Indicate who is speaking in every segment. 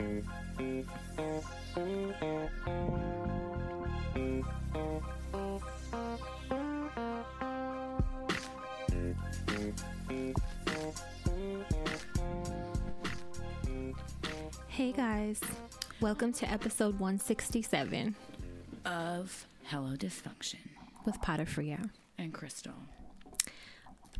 Speaker 1: Hey guys, welcome to episode 167
Speaker 2: of Hello Dysfunction
Speaker 1: with Potter Fria.
Speaker 2: and Crystal.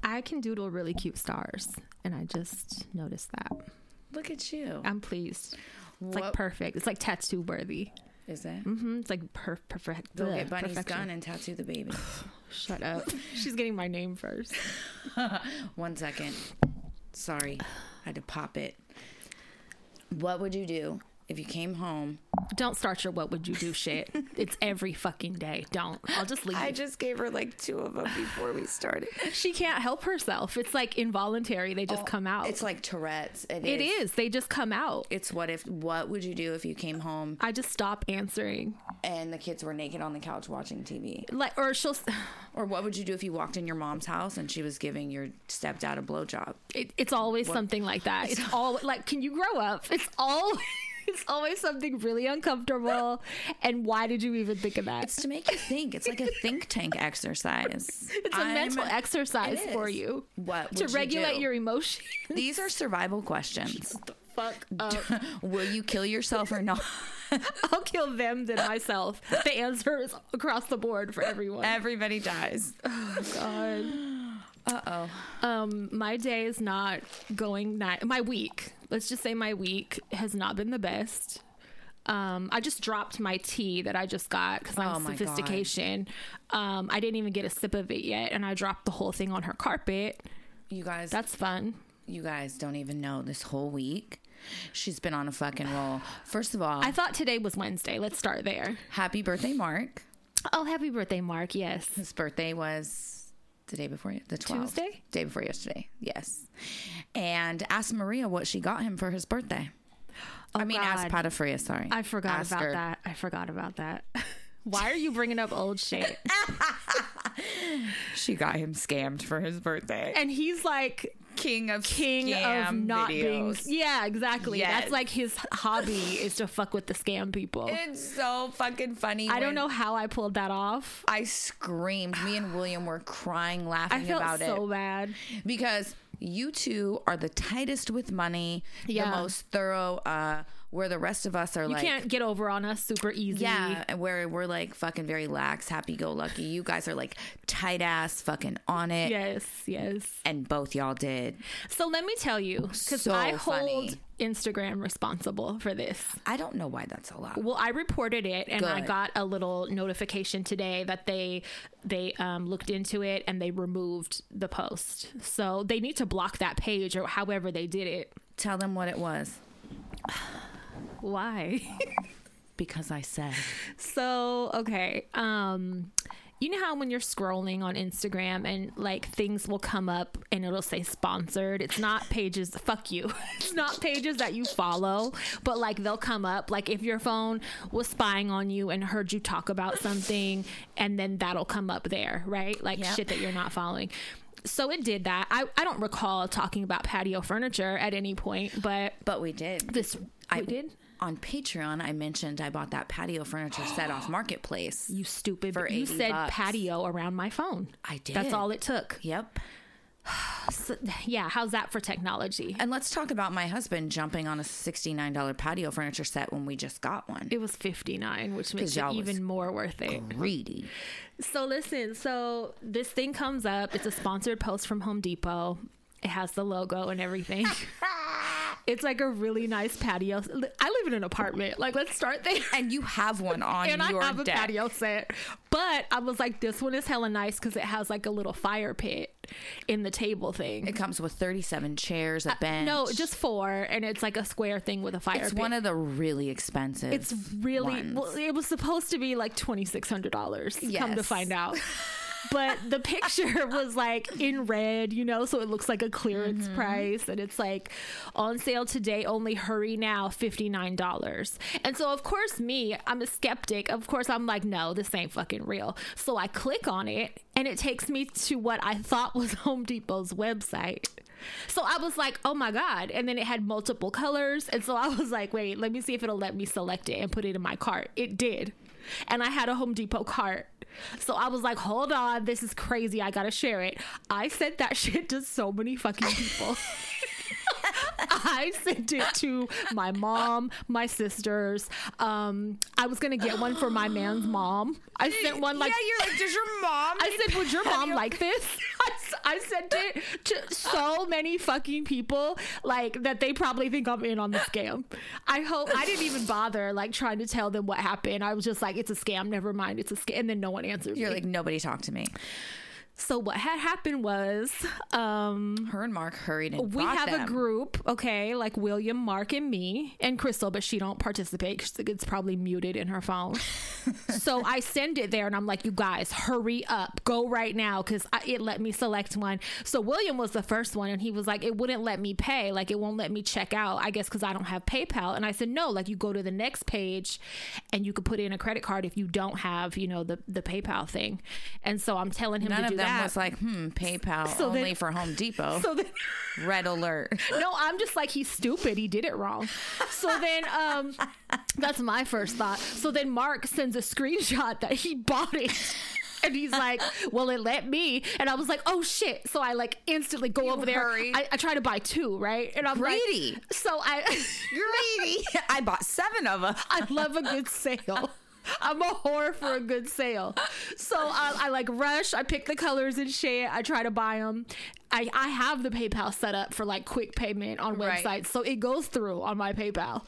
Speaker 1: I can doodle really cute stars, and I just noticed that.
Speaker 2: Look at you.
Speaker 1: I'm pleased. It's like perfect. It's like tattoo worthy.
Speaker 2: Is it?
Speaker 1: hmm It's like per- perfect.
Speaker 2: Go get Bunny's
Speaker 1: perfection.
Speaker 2: gun and tattoo the baby.
Speaker 1: Shut up. She's getting my name first.
Speaker 2: One second. Sorry. I had to pop it. What would you do if you came home?
Speaker 1: Don't start your what would you do shit. It's every fucking day. Don't. I'll just leave.
Speaker 2: I just gave her like two of them before we started.
Speaker 1: she can't help herself. It's like involuntary. They just oh, come out.
Speaker 2: Oh, It's like Tourette's.
Speaker 1: it is. They just come out.
Speaker 2: It's what if, what would you do if you came home
Speaker 1: I just stop answering.
Speaker 2: and the kids were naked on the couch watching TV?
Speaker 1: Like, or she'll.
Speaker 2: Or what would you do if you walked in your mom's house and she was giving your stepdad a blowjob?
Speaker 1: It, it's always something like that. It's all like, can you grow up? It's all. It's always something really uncomfortable. And why did you even think of that?
Speaker 2: It's to make you think. It's like a think tank exercise.
Speaker 1: It's a mental exercise for you.
Speaker 2: What
Speaker 1: to
Speaker 2: you
Speaker 1: regulate
Speaker 2: do?
Speaker 1: your emotions.
Speaker 2: These are survival questions.
Speaker 1: Fuck up.
Speaker 2: Will you kill yourself or not?
Speaker 1: I'll kill them than myself. The answer is across the board for everyone.
Speaker 2: Everybody dies.
Speaker 1: Oh god.
Speaker 2: Uh oh.
Speaker 1: Um, my day is not going. Ni- my week, let's just say my week has not been the best. Um, I just dropped my tea that I just got because I'm
Speaker 2: Oh
Speaker 1: sophistication. Um, I didn't even get a sip of it yet, and I dropped the whole thing on her carpet.
Speaker 2: You guys,
Speaker 1: That's fun.
Speaker 2: you guys don't even know this whole week. She's been on a fucking roll. First of all,
Speaker 1: I thought today was Wednesday. Let's start there.
Speaker 2: happy birthday, Mark.
Speaker 1: Oh, happy birthday, Mark. Yes.
Speaker 2: His birthday was the day before the 12th.
Speaker 1: Tuesday?
Speaker 2: Day before yesterday. Yes. And ask Maria what she got him for his birthday. Oh, I mean, ask
Speaker 1: God.
Speaker 2: Patafria, sorry.
Speaker 1: I forgot about
Speaker 2: her.
Speaker 1: that. I forgot about that. Why are you bringing up old shit?
Speaker 2: She got him scammed for his birthday.
Speaker 1: And he's like
Speaker 2: King of
Speaker 1: king of not being. Yeah, exactly.
Speaker 2: Yes.
Speaker 1: That's like his hobby is to fuck with the scam people.
Speaker 2: It's so fucking funny.
Speaker 1: I don't know how I pulled that off.
Speaker 2: I screamed. Me and William were crying, laughing
Speaker 1: I felt
Speaker 2: about
Speaker 1: so
Speaker 2: it
Speaker 1: bad.
Speaker 2: because you two are the tightest with money,
Speaker 1: Yeah.
Speaker 2: the most thorough. Uh, where the rest of us are
Speaker 1: You
Speaker 2: like,
Speaker 1: can't get over on us super easy.
Speaker 2: yeah, and where we're like fucking very lax, happy go lucky. You guys are like tight ass, fucking on it.
Speaker 1: Yes, yes.
Speaker 2: And both y'all did.
Speaker 1: So let me tell you, because
Speaker 2: So
Speaker 1: I hold
Speaker 2: funny.
Speaker 1: Instagram responsible for this.
Speaker 2: I don't know why that's a allowed.
Speaker 1: Well, I reported it, and I got a little notification today that they they um, looked into it and they removed the post. So they need to block that page or however they did it.
Speaker 2: Tell them what it was.
Speaker 1: Why?
Speaker 2: Because I said.
Speaker 1: so okay, um, you know how when you're scrolling on Instagram and like things will come up and it'll say sponsored. It's not pages. Fuck you. It's not pages that you follow, but like they'll come up. Like if your phone was spying on you and heard you talk about something, and then that'll come up there, right? Like
Speaker 2: Yep.
Speaker 1: shit that you're not following. So it did that. I, I don't recall talking about patio furniture at any point, but
Speaker 2: But we did.
Speaker 1: this
Speaker 2: I
Speaker 1: we did.
Speaker 2: On Patreon, I mentioned I bought that patio furniture set off Marketplace.
Speaker 1: You stupid.
Speaker 2: For
Speaker 1: you said
Speaker 2: bucks.
Speaker 1: patio around my phone.
Speaker 2: I did.
Speaker 1: That's all it took.
Speaker 2: Yep.
Speaker 1: So, yeah, how's that for technology?
Speaker 2: And let's talk about my husband jumping on a $69 patio furniture set when we just got one.
Speaker 1: It was 59, which makes it even more worth it.
Speaker 2: Greedy.
Speaker 1: So listen, so this thing comes up. It's a sponsored post from Home Depot. It has the logo and everything. it's like a really nice patio. I live in an apartment. Like, let's start there.
Speaker 2: And you have one on
Speaker 1: and I
Speaker 2: your
Speaker 1: have a patio set. But I was like, this one is hella nice because it has like a little fire pit in the table thing.
Speaker 2: It comes with 37 chairs, a bench.
Speaker 1: Uh, no, just four, and it's like a square thing with a fire pit.
Speaker 2: it's
Speaker 1: pit.
Speaker 2: one of the really expensive.
Speaker 1: it's really well. It was supposed to be like twenty six hundred dollars. Come to find out. But the picture was like in red, you know, so it looks like a clearance
Speaker 2: Mm-hmm.
Speaker 1: price, and it's like on sale today. Only hurry now, fifty nine dollars. And so, of course, me, I'm a skeptic. Of course, I'm like, no, this ain't fucking real. So I click on it, and it takes me to what I thought was Home Depot's website. So I was like, oh my God. And then it had multiple colors. And so I was like, wait, let me see if it'll let me select it and put it in my cart. It did. And I had a Home Depot cart. So I was like, hold on, this is crazy. I gotta share it. I sent that shit to so many fucking people. I sent it to my mom, my sisters. Um, I was gonna get one for my man's mom. I sent one like
Speaker 2: yeah, you're like, does your mom?
Speaker 1: I said, would your mom like this? I, sent it to so many fucking people, like that they probably think I'm in on the scam. I hope I didn't even bother like trying to tell them what happened. I was just like, it's a scam. Never mind, it's a scam. And then no one answered.
Speaker 2: You're
Speaker 1: me.
Speaker 2: like, nobody talked to me.
Speaker 1: So what had happened was, um,
Speaker 2: Her and Mark hurried and
Speaker 1: we have
Speaker 2: them.
Speaker 1: a group, okay, like William, Mark, and me, and Crystal, but she don't participate because it's probably muted in her phone. so I send it there, and I'm like, "You guys, hurry up, go right now," because it let me select one. So William was the first one, and he was like, "It wouldn't let me pay, like it won't let me check out, I guess, because I don't have PayPal." And I said, "No, like you go to the next page, and you could put in a credit card if you don't have, you know, the the PayPal thing." And so I'm telling him
Speaker 2: None
Speaker 1: to do
Speaker 2: them
Speaker 1: that.
Speaker 2: was like, hmm, PayPal
Speaker 1: So then-
Speaker 2: only for Home Depot.
Speaker 1: so then.
Speaker 2: Red alert.
Speaker 1: no, I'm just like he's stupid. He did it wrong. So then, um, that's my first thought. So then Mark sends a screenshot that he bought it. And he's like, "Well, it let me," and I was like, "Oh shit!" So I like instantly go over there.
Speaker 2: hurry.
Speaker 1: I, I try to buy two, right? And I'm
Speaker 2: Greedy.
Speaker 1: like, so I,
Speaker 2: Greedy. I bought seven of them.
Speaker 1: I love a good sale. I'm a whore for a good sale. So I, I like rush. I pick the colors and shit. I try to buy them. I, I have the PayPal set up for like quick payment on
Speaker 2: Right.
Speaker 1: websites. So it goes through on my PayPal.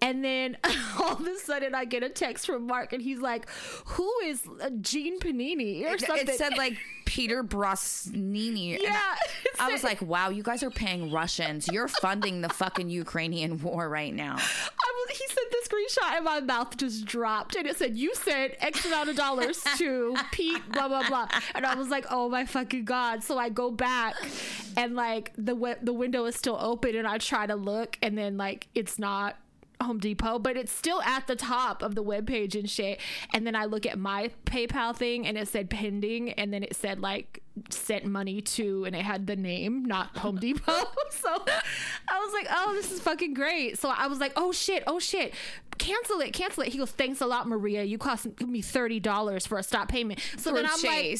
Speaker 1: And then all of a sudden I get a text from Mark and he's like, Who is uh, Gene Panini or something?
Speaker 2: It said like Peter Brosnini. And
Speaker 1: Yeah,
Speaker 2: I-
Speaker 1: it
Speaker 2: I was like, wow, you guys are paying Russians. You're funding the fucking Ukrainian war right now.
Speaker 1: I was, he sent the screenshot and my mouth just dropped and it said, You sent X amount of dollars to Pete, blah, blah, blah. And I was like, Oh my fucking God. So I go back and like the, the window is still open and I try to look and then like it's not. Home Depot, but it's still at the top of the webpage and shit. And then I look at my PayPal thing and it said pending, and then it said like sent money to, and it had the name, not Home Depot. so I was like, oh, this is fucking great. So I was like, oh shit, oh shit. Cancel it, cancel it. He goes, thanks a lot, Maria. You cost me thirty dollars for a stop payment. So then I'm like,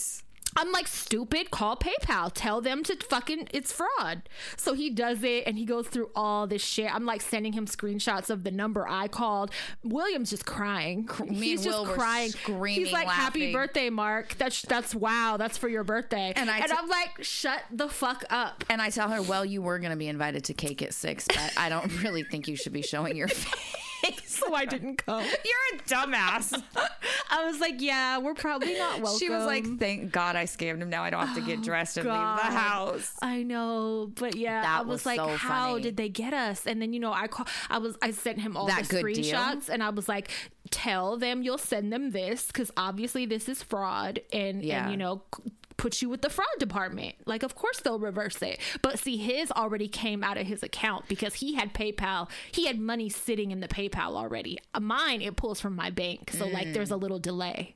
Speaker 1: I'm like, stupid, call PayPal. Tell them to fucking, it's fraud. So he does it and he goes through all this shit. I'm like sending him screenshots of the number I called. William's just crying.
Speaker 2: me
Speaker 1: He's
Speaker 2: and
Speaker 1: just
Speaker 2: Will
Speaker 1: crying.
Speaker 2: screaming,
Speaker 1: He's like, happy birthday, Mark. That's, that's wow. That's for your birthday.
Speaker 2: And I
Speaker 1: and
Speaker 2: t-
Speaker 1: I'm like, shut the fuck up.
Speaker 2: And I tell her, well, you were going to be invited to cake at six, but I don't really think you should be showing your face.
Speaker 1: So I didn't come.
Speaker 2: You're a dumbass.
Speaker 1: I was like, yeah, we're probably not welcome.
Speaker 2: She was like, thank God I scammed him. Now I don't have to get dressed and leave
Speaker 1: God.
Speaker 2: the house.
Speaker 1: I know, but yeah,
Speaker 2: That
Speaker 1: I was,
Speaker 2: was
Speaker 1: like,
Speaker 2: so
Speaker 1: how
Speaker 2: funny.
Speaker 1: did they get us? And then you know, I call, I was, I sent him all
Speaker 2: That
Speaker 1: the
Speaker 2: good deal?
Speaker 1: screenshots, and I was like, tell them you'll send them this because obviously this is fraud, and
Speaker 2: Yeah.
Speaker 1: and you know. Put you with the fraud department. Like, of course they'll reverse it. But see, his already came out of his account because he had PayPal. He had money sitting in the PayPal already. Uh, Mine, it pulls from my bank. So, like, there's a little delay.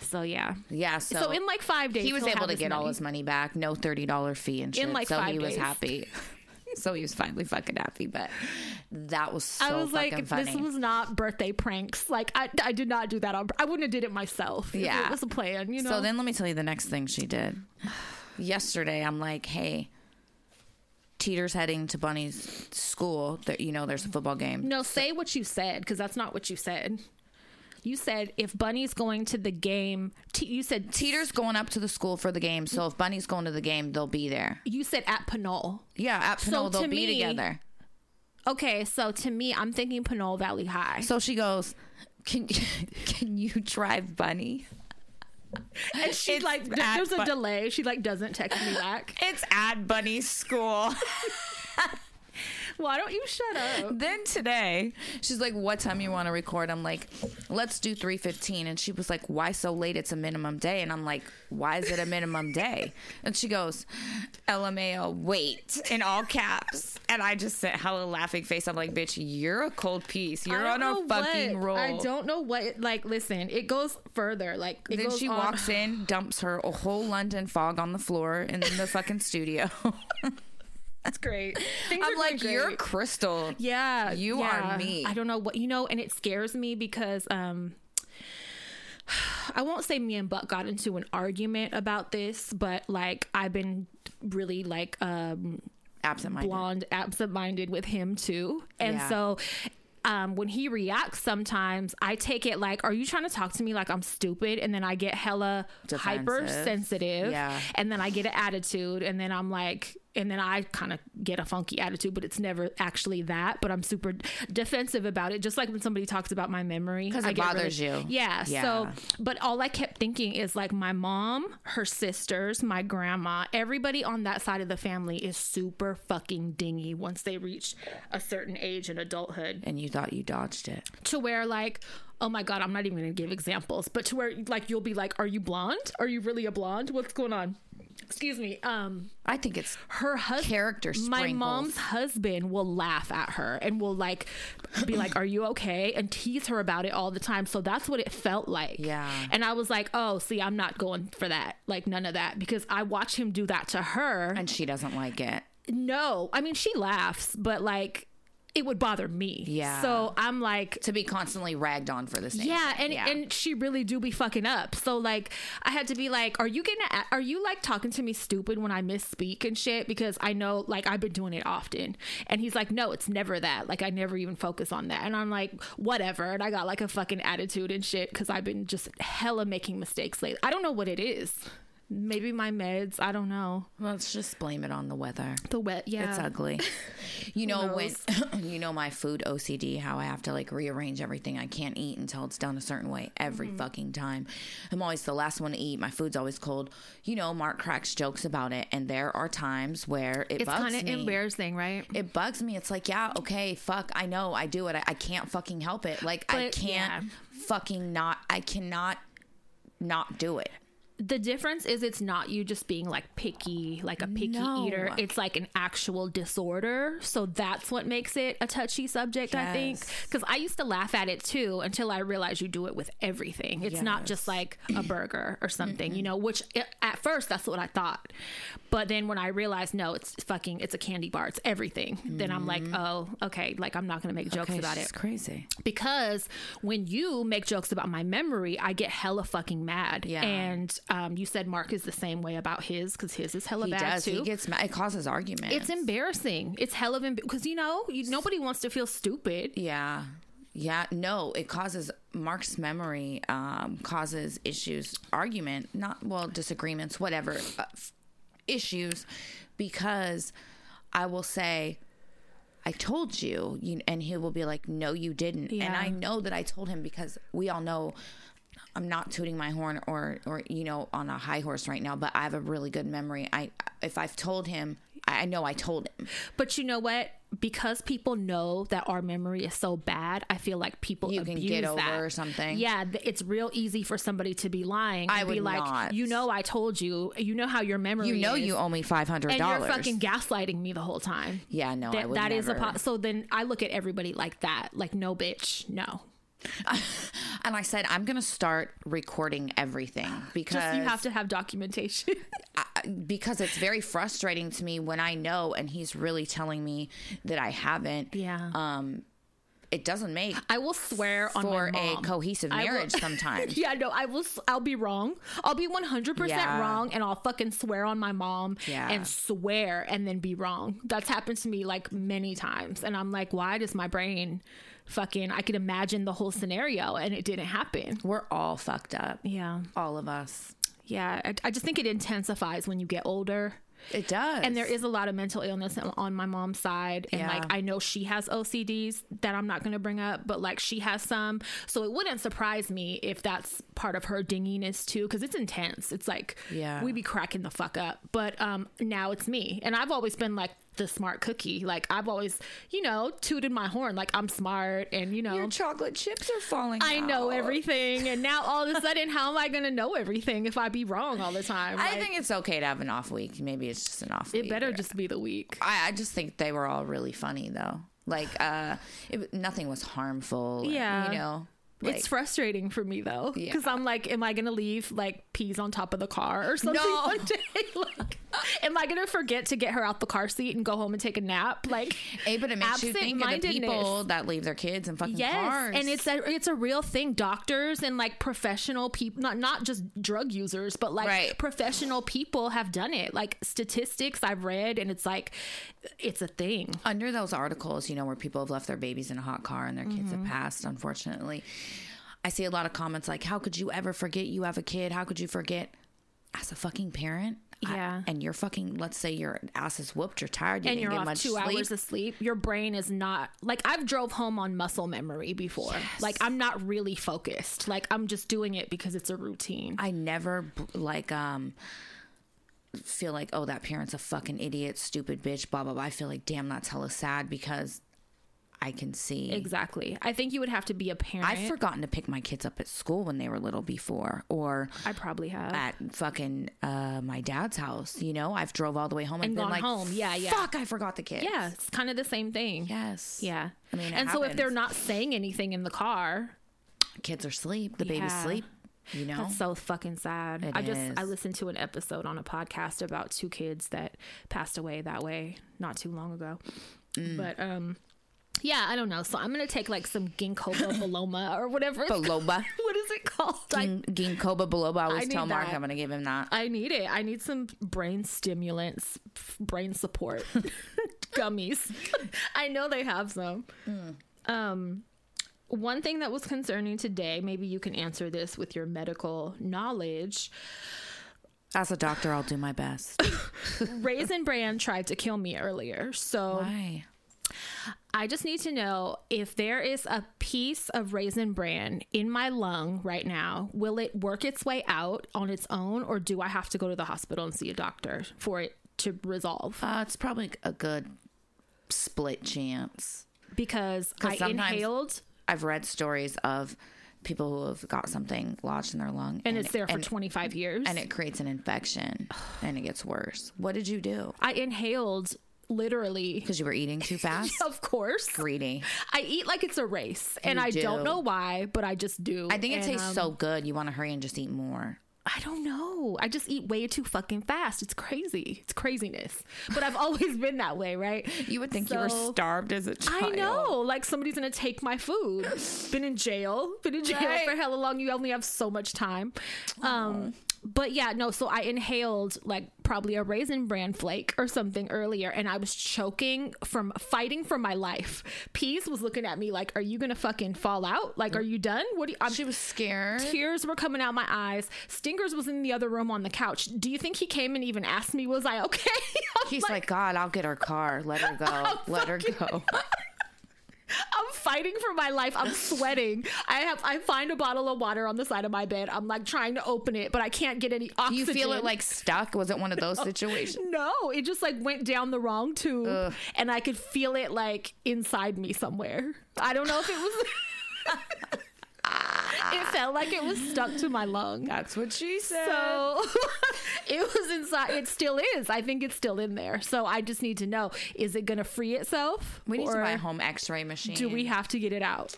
Speaker 1: So, yeah.
Speaker 2: Yeah, so,
Speaker 1: So, in like five days,
Speaker 2: he was able to get all his money back, no thirty dollar fee and shit.
Speaker 1: like,
Speaker 2: so
Speaker 1: five
Speaker 2: he was happy. so he was finally fucking happy. But that was so
Speaker 1: I was like,
Speaker 2: funny.
Speaker 1: this was not birthday pranks. Like, I, I did not do that. On, I wouldn't have did it myself.
Speaker 2: Yeah.
Speaker 1: it was a plan. You know.
Speaker 2: So then let me tell you the next thing she did. Yesterday, I'm like, hey, Teeter's heading to Bunny's school. That you know, there's a football game.
Speaker 1: no, say what you said because that's not what you said. You said if Bunny's going to the game, T- you said
Speaker 2: Teeter's going up to the school for the game, so if Bunny's going to the game, they'll be there.
Speaker 1: you said at Pinole.
Speaker 2: Yeah, at
Speaker 1: So
Speaker 2: they'll
Speaker 1: to
Speaker 2: be
Speaker 1: me-
Speaker 2: together.
Speaker 1: Okay, so to me, I'm thinking Pinole Valley High.
Speaker 2: So she goes, "Can can you drive Bunny?"
Speaker 1: and she
Speaker 2: it's
Speaker 1: like, there's a
Speaker 2: Bun-
Speaker 1: delay. She like doesn't text me back.
Speaker 2: It's at Bunny's school.
Speaker 1: Why don't you shut up?
Speaker 2: then today, she's like, "What time you want to record?" I'm like, "Let's do 3:15." And she was like, "Why so late? It's a minimum day." And I'm like, "Why is it a minimum day?" And she goes, "LMAO, wait!" in all caps. And I just sent hella laughing face. I'm like, "Bitch, you're a cold piece. You're on a fucking
Speaker 1: what-
Speaker 2: roll."
Speaker 1: I don't know what. Like, listen, it goes further. Like, it
Speaker 2: Then
Speaker 1: goes
Speaker 2: she
Speaker 1: on-
Speaker 2: walks in, dumps her a whole London fog on the floor in the fucking studio.
Speaker 1: it's great. Things
Speaker 2: I'm like,
Speaker 1: going
Speaker 2: you're crystal.
Speaker 1: Yeah,
Speaker 2: You
Speaker 1: yeah.
Speaker 2: are me.
Speaker 1: I don't know what you know, and it scares me because um I won't say me and Buck got into an argument about this, but like I've been really like um
Speaker 2: Absent minded.
Speaker 1: blonde absent minded with him too. And
Speaker 2: Yeah.
Speaker 1: so um, when he reacts, sometimes I take it like, "Are you trying to talk to me like I'm stupid?" And then I get hella hypersensitive,
Speaker 2: Yeah.
Speaker 1: and then I get an attitude, and then I'm like, and then I kind of get a funky attitude, but it's never actually that. But I'm super defensive about it, just like when somebody talks about my memory because
Speaker 2: it bothers you.
Speaker 1: Yeah,
Speaker 2: Yeah.
Speaker 1: So, but all I kept thinking is like my mom, her sisters, my grandma, everybody on that side of the family is super fucking dingy once they reach a certain age in adulthood
Speaker 2: And you thought you dodged it.
Speaker 1: to where like oh my god i'm not even gonna give examples but to where like you'll be like are you blonde are you really a blonde what's going on excuse me um
Speaker 2: I think it's
Speaker 1: her husband
Speaker 2: Character
Speaker 1: my mom's husband will laugh at her and will like be like are you okay? and tease her about it all the time. So that's what it felt like.
Speaker 2: Yeah.
Speaker 1: and i was like oh see i'm not going for that like none of that because i watch him do that to her.
Speaker 2: And she doesn't like it.
Speaker 1: no i mean she laughs but like it would bother me
Speaker 2: Yeah.
Speaker 1: so i'm like
Speaker 2: To be constantly ragged on for this.
Speaker 1: yeah, and and she really do be fucking up. So like, I had to be like, "Are you getting? A, are you like talking to me stupid when I misspeak and shit?" Because I know like I've been doing it often. And he's like, "No, it's never that. Like I never even focus on that." And I'm like, "Whatever." And I got like a fucking attitude and shit because I've been just hella making mistakes lately. I don't know what it is. Maybe my meds. I don't know.
Speaker 2: let's just blame it on the weather.
Speaker 1: The wet. Yeah.
Speaker 2: It's ugly. You know when you know my food OCD, how I have to like rearrange everything. I can't eat until it's done a certain way every
Speaker 1: Mm-hmm.
Speaker 2: fucking time. I'm always the last one to eat. My food's always cold. You know, Mark cracks jokes about it, and there are times where it
Speaker 1: It's kind of embarrassing, right?
Speaker 2: It bugs me. It's like, yeah, okay, fuck, I know, I do it. I, I can't fucking help it. Like, I can't
Speaker 1: yeah.
Speaker 2: fucking not. I cannot not do it.
Speaker 1: The difference is it's not you just being like picky like a picky
Speaker 2: No.
Speaker 1: eater. It's like an actual disorder. So that's what makes it a touchy subject i think. Because i used to laugh at it too until i realized you do it with everything. It's not just like a burger or something you know which i- at first that's what i thought. But then when i realized no it's fucking it's a candy bar. It's everything. Then i'm like mm. oh okay like i'm not gonna make jokes about it.
Speaker 2: It's crazy.
Speaker 1: because when you make jokes about my memory, I get hella fucking mad.
Speaker 2: Yeah.
Speaker 1: And um, you said Mark is the same way about his because his is hella
Speaker 2: He
Speaker 1: bad
Speaker 2: does.
Speaker 1: too.
Speaker 2: He gets mad. It causes arguments.
Speaker 1: it's embarrassing. It's hell of because you know you, nobody wants to feel stupid.
Speaker 2: Yeah. Yeah, no, it causes Mark's memory um, causes issues, argument, not well, disagreements, whatever, uh, f- issues, because I will say, I told you, you, and he will be like, no, you didn't, and I know that I told him because we all know. I'm not tooting my horn or or you know on a high horse right now, but I have a really good memory. I if I've told him, I I know I told him.
Speaker 1: But you know what? Because people know that our memory is so bad, I feel like people
Speaker 2: You can
Speaker 1: abuse
Speaker 2: get over
Speaker 1: that.
Speaker 2: or something.
Speaker 1: Yeah, it's real easy for somebody to be lying.
Speaker 2: I
Speaker 1: and be
Speaker 2: would
Speaker 1: like,
Speaker 2: not.
Speaker 1: you know, I told you. You know how your memory.
Speaker 2: You know
Speaker 1: is,
Speaker 2: you owe me five hundred
Speaker 1: and you're fucking gaslighting me the whole time.
Speaker 2: Yeah, no, I
Speaker 1: that,
Speaker 2: would
Speaker 1: that is a
Speaker 2: never.
Speaker 1: po- so then I look at everybody like that, like no bitch, no.
Speaker 2: And I said, I'm going to start recording everything because
Speaker 1: Just you have to have documentation.
Speaker 2: because it's very frustrating to me when I know and he's really telling me that I haven't.
Speaker 1: yeah.
Speaker 2: Um, it doesn't make
Speaker 1: I will swear on
Speaker 2: for a cohesive
Speaker 1: I will-
Speaker 2: marriage sometimes.
Speaker 1: yeah, no, I will. I'll be wrong. I'll be one hundred percent wrong, and I'll fucking swear on my mom
Speaker 2: Yeah.
Speaker 1: and swear, and then be wrong. That's happened to me like many times, and I'm like, why does my brain fucking? I could imagine the whole scenario, and it didn't happen.
Speaker 2: We're all fucked up.
Speaker 1: Yeah,
Speaker 2: All of us.
Speaker 1: yeah. I, I just think it intensifies when you get older.
Speaker 2: It does.
Speaker 1: and there is a lot of mental illness on my mom's side and
Speaker 2: Yeah.
Speaker 1: like i know she has ocds that i'm not going to bring up but like she has some so it wouldn't surprise me if that's part of her dinginess too because it's intense it's like
Speaker 2: Yeah.
Speaker 1: we'd be cracking the fuck up but um now it's me and i've always been like the smart cookie like i've always you know tooted my horn like i'm smart and you know
Speaker 2: Your chocolate chips are falling
Speaker 1: I know everything, and now all of a sudden, how am I going to know everything if I be wrong all the time?
Speaker 2: I
Speaker 1: Like,
Speaker 2: think it's okay to have an off week. Maybe it's just an off week.
Speaker 1: it better
Speaker 2: or-
Speaker 1: just be the week.
Speaker 2: I, I just think they were all really funny though. Like, uh, it, nothing was harmful.
Speaker 1: Yeah.
Speaker 2: You know,
Speaker 1: it's frustrating for me though,
Speaker 2: Yeah.
Speaker 1: because I'm like, am I gonna leave like peas on top of the car or something
Speaker 2: No.
Speaker 1: one day? like, Am I gonna forget to get her out the car seat and go home and take a nap? Like,
Speaker 2: Hey, but it makes you think of the people that leave their kids in fucking
Speaker 1: yes,
Speaker 2: cars.
Speaker 1: and it's a it's a real thing. Doctors and like professional people, not not just drug users, but like
Speaker 2: Right.
Speaker 1: professional people have done it. Like statistics I've read, and it's like it's a thing.
Speaker 2: under those articles, you know, where people have left their babies in a hot car and their kids
Speaker 1: Mm-hmm.
Speaker 2: have passed, unfortunately. I see a lot of comments like, How could you ever forget you have a kid? How could you forget as a fucking parent? I-
Speaker 1: Yeah.
Speaker 2: and you're fucking, let's say your ass is whooped, you're tired, you
Speaker 1: and
Speaker 2: didn't
Speaker 1: you're
Speaker 2: get
Speaker 1: off
Speaker 2: much
Speaker 1: two
Speaker 2: sleep.
Speaker 1: hours of sleep, your brain is not like I've drove home on muscle memory before. Like I'm not really focused. Like I'm just doing it because it's a routine.
Speaker 2: I never like um feel like oh that parent's a fucking idiot, stupid bitch, blah blah blah. I feel like damn that's hella sad because I can see
Speaker 1: exactly. I think you would have to be a parent.
Speaker 2: I've forgotten to pick my kids up at school when they were little before, or
Speaker 1: I probably have.
Speaker 2: at fucking uh, my dad's house. You know, I've drove all the way home and,
Speaker 1: And gone
Speaker 2: like,
Speaker 1: home. Yeah, yeah.
Speaker 2: Fuck, I forgot the kids.
Speaker 1: yeah, it's kind of the same thing.
Speaker 2: Yes.
Speaker 1: Yeah.
Speaker 2: I mean, it
Speaker 1: and so if they're not saying anything in the car,
Speaker 2: kids are asleep. The baby's
Speaker 1: Yeah.
Speaker 2: asleep. You know.
Speaker 1: that's so fucking sad.
Speaker 2: It
Speaker 1: I just I listened to an episode on a podcast about two kids that passed away that way not too long ago.
Speaker 2: Mm.
Speaker 1: But um yeah, I don't know. So I'm gonna take like some ginkgo biloba or whatever.
Speaker 2: Biloba.
Speaker 1: what is it called? I,
Speaker 2: Gin- Ginkgo biloba. I always
Speaker 1: need
Speaker 2: tell Mark
Speaker 1: that.
Speaker 2: I'm going to give him that.
Speaker 1: I need it. I need some brain stimulants, brain support gummies. I know they have some. Um, one thing that was concerning today, maybe you can answer this with your medical knowledge.
Speaker 2: As a doctor, I'll do my best.
Speaker 1: Raisin Bran tried to kill me earlier. So
Speaker 2: Why?
Speaker 1: I just need to know if there is a piece of Raisin Bran in my lung right now, will it work its way out on its own or do I have to go to the hospital and see a doctor for it to resolve?
Speaker 2: Uh, it's probably a good split chance.
Speaker 1: Because I inhaled.
Speaker 2: I've read stories of people who have got something lodged in their lung
Speaker 1: and it's there for
Speaker 2: and,
Speaker 1: 25 years.
Speaker 2: and it creates an infection and it gets worse. What did you do?
Speaker 1: I inhaled literally.
Speaker 2: Because you were eating too fast?
Speaker 1: Of course.
Speaker 2: Greedy.
Speaker 1: I eat like it's a race and I don't know why, but I just do.
Speaker 2: I think it
Speaker 1: And,
Speaker 2: tastes
Speaker 1: um,
Speaker 2: so good. You want to hurry and just eat more.
Speaker 1: I don't know. I just eat way too fucking fast. It's crazy. It's craziness. But I've always been that way, right?
Speaker 2: You would think you were starved as a child.
Speaker 1: I know. Like somebody's gonna take my food. Been in jail. Been in jail
Speaker 2: Right.
Speaker 1: for hella long. You only have so much time. Um but yeah, no, so I inhaled like probably a raisin bran flake or something earlier and I was choking from fighting for my life. Peas was looking at me like, Are you gonna fucking fall out? Like, are you done? What do you I'm
Speaker 2: She was scared.
Speaker 1: Tears were coming out my eyes. Stingers was in the other room on the couch. Do you think he came and even asked me, was I okay?
Speaker 2: He's like, God, I'll get her car. Let her go. Let her go.
Speaker 1: I'm fighting for my life. I'm sweating. I have I find a bottle of water on the side of my bed. I'm like trying to open it, but I can't get any
Speaker 2: Do
Speaker 1: oxygen.
Speaker 2: you feel it like stuck? Was it one of those situations?
Speaker 1: no, it just like went down the wrong tube and I could feel it like inside me somewhere. I don't know if it was It felt like it was stuck to my lung.
Speaker 2: That's what she said.
Speaker 1: So it was inside. It still is. I think it's still in there. So I just need to know: is it going to free itself?
Speaker 2: we need to buy a home X-ray machine.
Speaker 1: Do we have to get it out?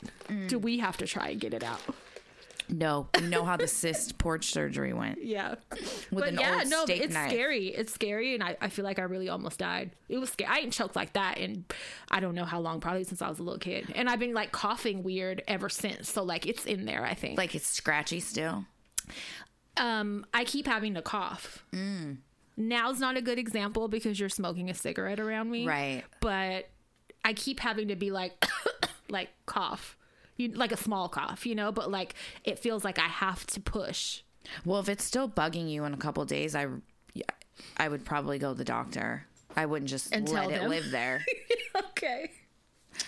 Speaker 1: Do we have to try and get it out?
Speaker 2: No, you know how the cyst porch surgery went
Speaker 1: Yeah.
Speaker 2: with
Speaker 1: but
Speaker 2: an
Speaker 1: yeah,
Speaker 2: old
Speaker 1: no,
Speaker 2: steak
Speaker 1: it's
Speaker 2: knife.
Speaker 1: scary. It's scary, and I, I feel like I really almost died. It was scary. I ain't choked like that and I don't know how long, probably since I was a little kid, and I've been like coughing weird ever since. So like it's in there. I think.
Speaker 2: Like it's scratchy still.
Speaker 1: um, I keep having to cough.
Speaker 2: Mm.
Speaker 1: Now's not a good example because you're smoking a cigarette around me,
Speaker 2: Right.
Speaker 1: But I keep having to be like, like cough, you like a small cough, you know. But like it feels like I have to push.
Speaker 2: Well, if it's still bugging you in a couple days, I, I would probably go to the doctor. I wouldn't just
Speaker 1: And
Speaker 2: let it live there.
Speaker 1: okay.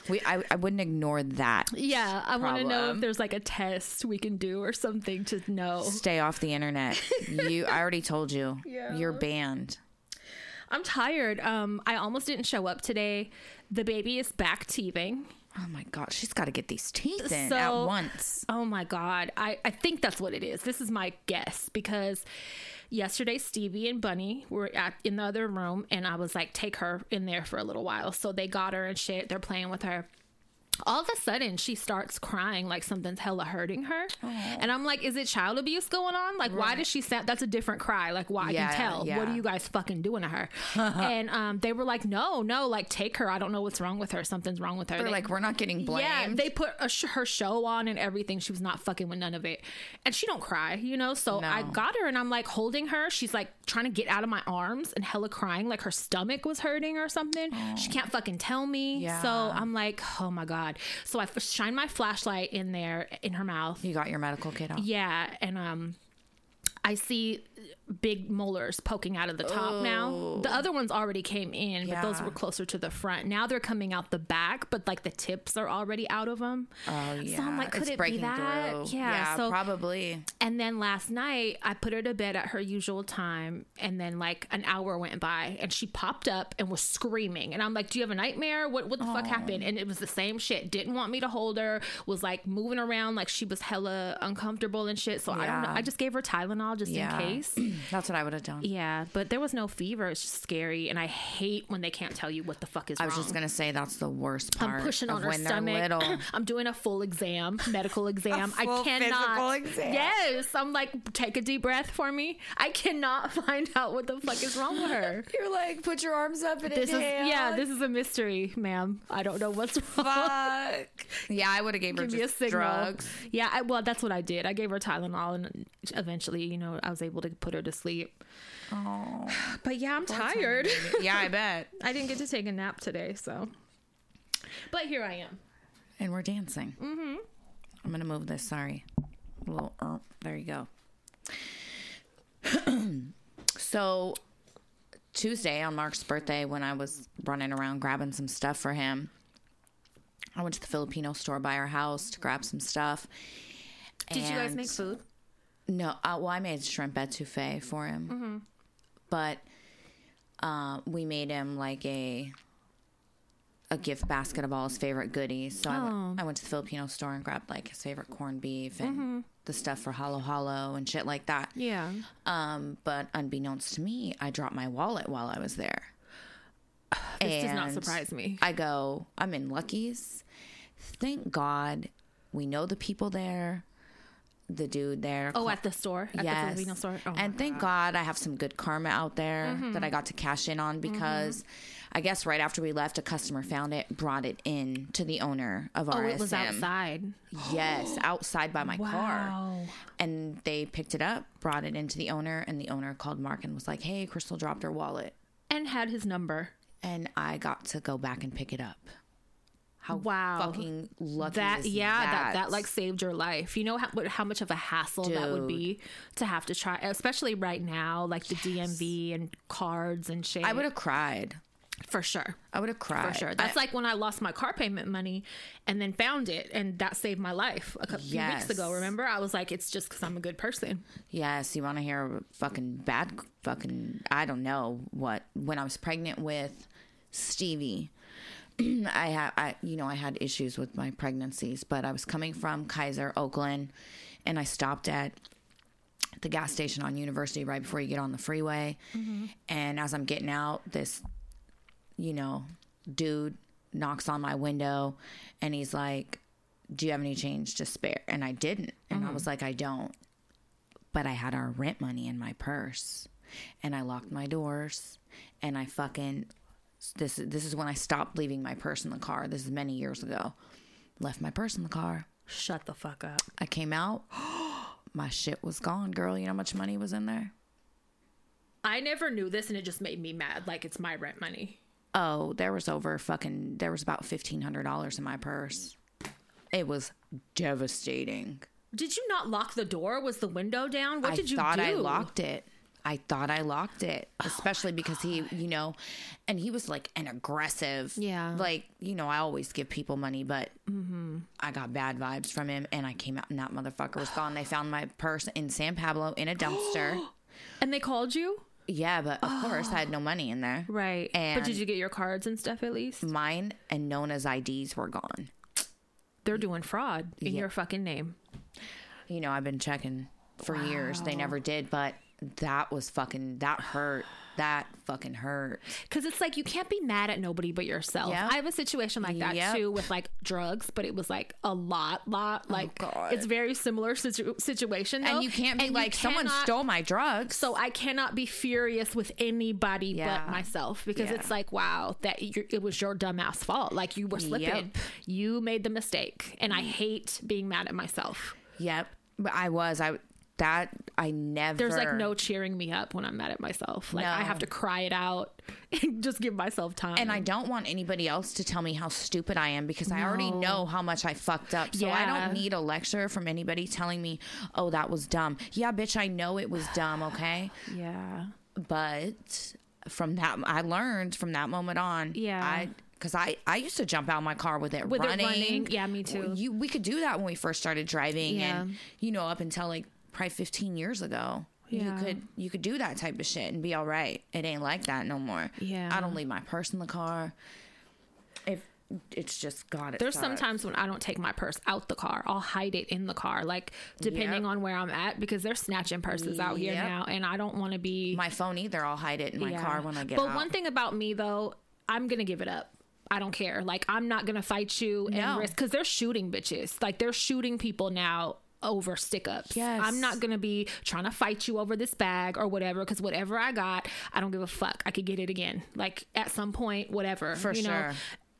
Speaker 2: We, I, I wouldn't ignore that.
Speaker 1: Yeah, I want to know if there's like a test we can do or something to know.
Speaker 2: Stay off the internet. You, I already told you,
Speaker 1: Yeah.
Speaker 2: you're banned.
Speaker 1: I'm tired. Um, I almost didn't show up today. The baby is back teething.
Speaker 2: Oh my god, she's got to get these teeth in
Speaker 1: So-
Speaker 2: at once.
Speaker 1: Oh my god. I, I think that's what it is. This is my guess because yesterday Stevie and Bunny were at in the other room and I was like, take her in there for a little while. So they got her and shit. They're playing with her. All of a sudden she starts crying like something's hella hurting her and i'm like is it child abuse going on like why does she sound that's a different cry like why
Speaker 2: Yeah,
Speaker 1: i can tell what are you guys fucking doing to her and um they were like no no like take her i don't know what's wrong with her something's wrong with her
Speaker 2: They're
Speaker 1: They-
Speaker 2: like, we're not getting blamed.
Speaker 1: yeah, they put a sh- her show on and everything. She was not fucking with none of it, and she don't cry, you know. So
Speaker 2: No.
Speaker 1: I got her, and I'm like holding her. She's like trying to get out of my arms and hella crying, like her stomach was hurting or something. She can't fucking tell me.
Speaker 2: Yeah.
Speaker 1: So I'm like, oh my god. So I f- shine my flashlight in there in her mouth.
Speaker 2: you got your medical kit out.
Speaker 1: Yeah, and um, I see big molars poking out of the top now. The oh. other ones already came in, but those were closer to the front. Now they're coming out the back, but like the tips are already out of them.
Speaker 2: Oh yeah,
Speaker 1: So I'm like, could
Speaker 2: it's
Speaker 1: it be that?
Speaker 2: through.
Speaker 1: Yeah, so-
Speaker 2: probably.
Speaker 1: And then last night, I put her to bed at her usual time, and then like an hour went by, and she popped up and was screaming. And I'm like, "Do you have a nightmare? What what the fuck happened?" And it was the same shit. Didn't want me to hold her. Was like moving around like she was hella uncomfortable and shit. So I don't know. I just gave her Tylenol just
Speaker 2: Yeah.
Speaker 1: in case.
Speaker 2: That's what I would have done.
Speaker 1: Yeah, but there was no fever. It's just scary, and I hate when they can't tell you what the fuck is
Speaker 2: I
Speaker 1: wrong.
Speaker 2: was just gonna say that's the worst part.
Speaker 1: I'm pushing
Speaker 2: of
Speaker 1: on her
Speaker 2: when
Speaker 1: stomach. I'm doing a full exam, medical exam. I
Speaker 2: full
Speaker 1: cannot.
Speaker 2: exam.
Speaker 1: Yes, I'm like, take a deep breath for me. I cannot find out what the fuck is wrong with her.
Speaker 2: You're like, put your arms up and
Speaker 1: This is yeah, this is a mystery, ma'am. I don't know what's wrong.
Speaker 2: fuck. yeah, I would have gave her
Speaker 1: Give me a
Speaker 2: just drugs.
Speaker 1: Yeah, I, well, that's what I did. I gave her Tylenol, and eventually, you know, I was able to put her to sleep.
Speaker 2: Oh,
Speaker 1: But yeah, I'm tired.
Speaker 2: yeah, I bet.
Speaker 1: I didn't get to take a nap today, so. But here I am.
Speaker 2: And we're dancing. Mm-hmm. I'm gonna move this. Sorry, a little. Uh, there you go. so Tuesday on Mark's birthday, when I was running around grabbing some stuff for him, I went to the Filipino store by our house to grab some stuff.
Speaker 1: Did you guys make food?
Speaker 2: No, uh, well, I made shrimp etouffee for him,
Speaker 1: Mm-hmm.
Speaker 2: but uh, we made him like a a gift basket of all his favorite goodies. So I,
Speaker 1: Oh.
Speaker 2: went, I went to the Filipino store and grabbed like his favorite corned beef and
Speaker 1: Mm-hmm.
Speaker 2: the stuff for halo halo and shit like that.
Speaker 1: Yeah.
Speaker 2: Um, but unbeknownst to me, I dropped my wallet while I was there.
Speaker 1: This does not surprise me.
Speaker 2: I go, I'm in Lucky's. Thank God we know the people there, the dude there.
Speaker 1: Oh, at the store, at the Filipino store. Oh,
Speaker 2: and thank God I have some good karma out there
Speaker 1: Mm-hmm.
Speaker 2: that I got to cash in on because I guess right after we left, a customer found it, brought it in to the owner of
Speaker 1: Oh,
Speaker 2: RSM.
Speaker 1: it was outside.
Speaker 2: Yes, outside by my car.
Speaker 1: Wow.
Speaker 2: And they picked it up, brought it into the owner, and the owner called Mark and was like, "Hey, Crystal dropped her wallet,"
Speaker 1: And had his number.
Speaker 2: and I got to go back and pick it up. How
Speaker 1: Wow.
Speaker 2: fucking lucky
Speaker 1: That
Speaker 2: is
Speaker 1: yeah, that
Speaker 2: that
Speaker 1: that like saved your life. You know how how much of a hassle that would be to have to try, especially right now, like the DMV and cards and shit.
Speaker 2: I would have cried.
Speaker 1: for sure.
Speaker 2: I would have cried
Speaker 1: For sure. That's like when I lost my car payment money and then found it, and that saved my life a couple few weeks ago. Remember, I was like, it's just because I'm a good person.
Speaker 2: Yes, you want to hear a fucking bad, fucking, I don't know what. When I was pregnant with Stevie, I had, I, you know, I had issues with my pregnancies, but I was coming from Kaiser, Oakland, and I stopped at the gas station on University right before you get on the freeway. Mm-hmm. And as I'm getting out, this, you know, dude knocks on my window and he's like, Do you have any change to spare? And I didn't. And I was mm-hmm. like, I don't but I had our rent money in my purse and I locked my doors and I fucking this this is when I stopped leaving my purse in the car. This is many years ago. Left my purse in the car.
Speaker 1: Shut the fuck up.
Speaker 2: I came out. My shit was gone, girl. You know how much money was in there?
Speaker 1: I never knew this, and it just made me mad. Like it's my rent money.
Speaker 2: Oh, there was over fucking there was about fifteen hundred dollars in my purse. It was devastating.
Speaker 1: Did you not lock the door? Was the window down? What
Speaker 2: I
Speaker 1: did you
Speaker 2: thought
Speaker 1: do?
Speaker 2: I locked it. I thought I locked it, especially because he, you know, and he was like an aggressive.
Speaker 1: Yeah.
Speaker 2: Like, you know, I always give people money, but mm-hmm. I got bad vibes from him and I came out and that motherfucker was gone. They found my purse in San Pablo in a dumpster.
Speaker 1: And they called you?
Speaker 2: yeah, but of course I had no money in there.
Speaker 1: Right.
Speaker 2: And
Speaker 1: but did you get your cards and stuff at least?
Speaker 2: Mine and Nona's IDs were gone.
Speaker 1: They're doing fraud in
Speaker 2: Yeah.
Speaker 1: your fucking name.
Speaker 2: You know, I've been checking for years. They never did, but that was fucking, that hurt. that fucking hurt.
Speaker 1: Because it's like you can't be mad at nobody but yourself.
Speaker 2: Yep.
Speaker 1: I have a situation like that
Speaker 2: Yep.
Speaker 1: too with like drugs, but it was like a lot, lot. Oh, like
Speaker 2: Oh,
Speaker 1: it's very similar situ- situation. Though.
Speaker 2: And you can't be
Speaker 1: And
Speaker 2: like, someone stole my drugs.
Speaker 1: So I cannot be furious with anybody
Speaker 2: Yeah.
Speaker 1: but myself because
Speaker 2: Yeah.
Speaker 1: it's like, wow, that it was your dumbass fault. Like you were slipping,
Speaker 2: Yep.
Speaker 1: you made the mistake, and I hate being mad at myself.
Speaker 2: Yep. But I was. I that I never.
Speaker 1: There's like no cheering me up when I'm mad at myself. Like I have to cry it out and just give myself time.
Speaker 2: And I don't want anybody else to tell me how stupid I am because I already know how much I fucked up. So I don't need a lecture from anybody telling me, "Oh, that was dumb." Yeah, bitch, I know it was dumb. Okay,
Speaker 1: yeah.
Speaker 2: but from that, I learned from that moment on.
Speaker 1: Yeah.
Speaker 2: I. Because I, I used to jump out of my car with it
Speaker 1: With it
Speaker 2: running.
Speaker 1: running. Yeah, me too.
Speaker 2: You, we could do that when we first started driving,
Speaker 1: Yeah.
Speaker 2: and you know, up until like probably 15 years ago, you could you could do that type of shit and be all right. It ain't like that no more.
Speaker 1: Yeah.
Speaker 2: I don't leave my purse in the car. If it's just God, it
Speaker 1: There's sometimes when I don't take my purse out the car. I'll hide it in the car, like depending
Speaker 2: Yep.
Speaker 1: on where I'm at, because they're snatching purses out here
Speaker 2: Yep.
Speaker 1: now, and I don't want to be
Speaker 2: my phone either. I'll hide it in my
Speaker 1: Yeah.
Speaker 2: car when I get
Speaker 1: But
Speaker 2: out.
Speaker 1: one thing about me though, I'm gonna give it up. I don't care. Like I'm not gonna fight you and
Speaker 2: No.
Speaker 1: risk because they're shooting bitches. Like they're shooting people now over stick ups.
Speaker 2: Yes.
Speaker 1: I'm not gonna be trying to fight you over this bag or whatever because whatever I got, I don't give a fuck. I could get it again. Like at some point, whatever.
Speaker 2: For
Speaker 1: you know?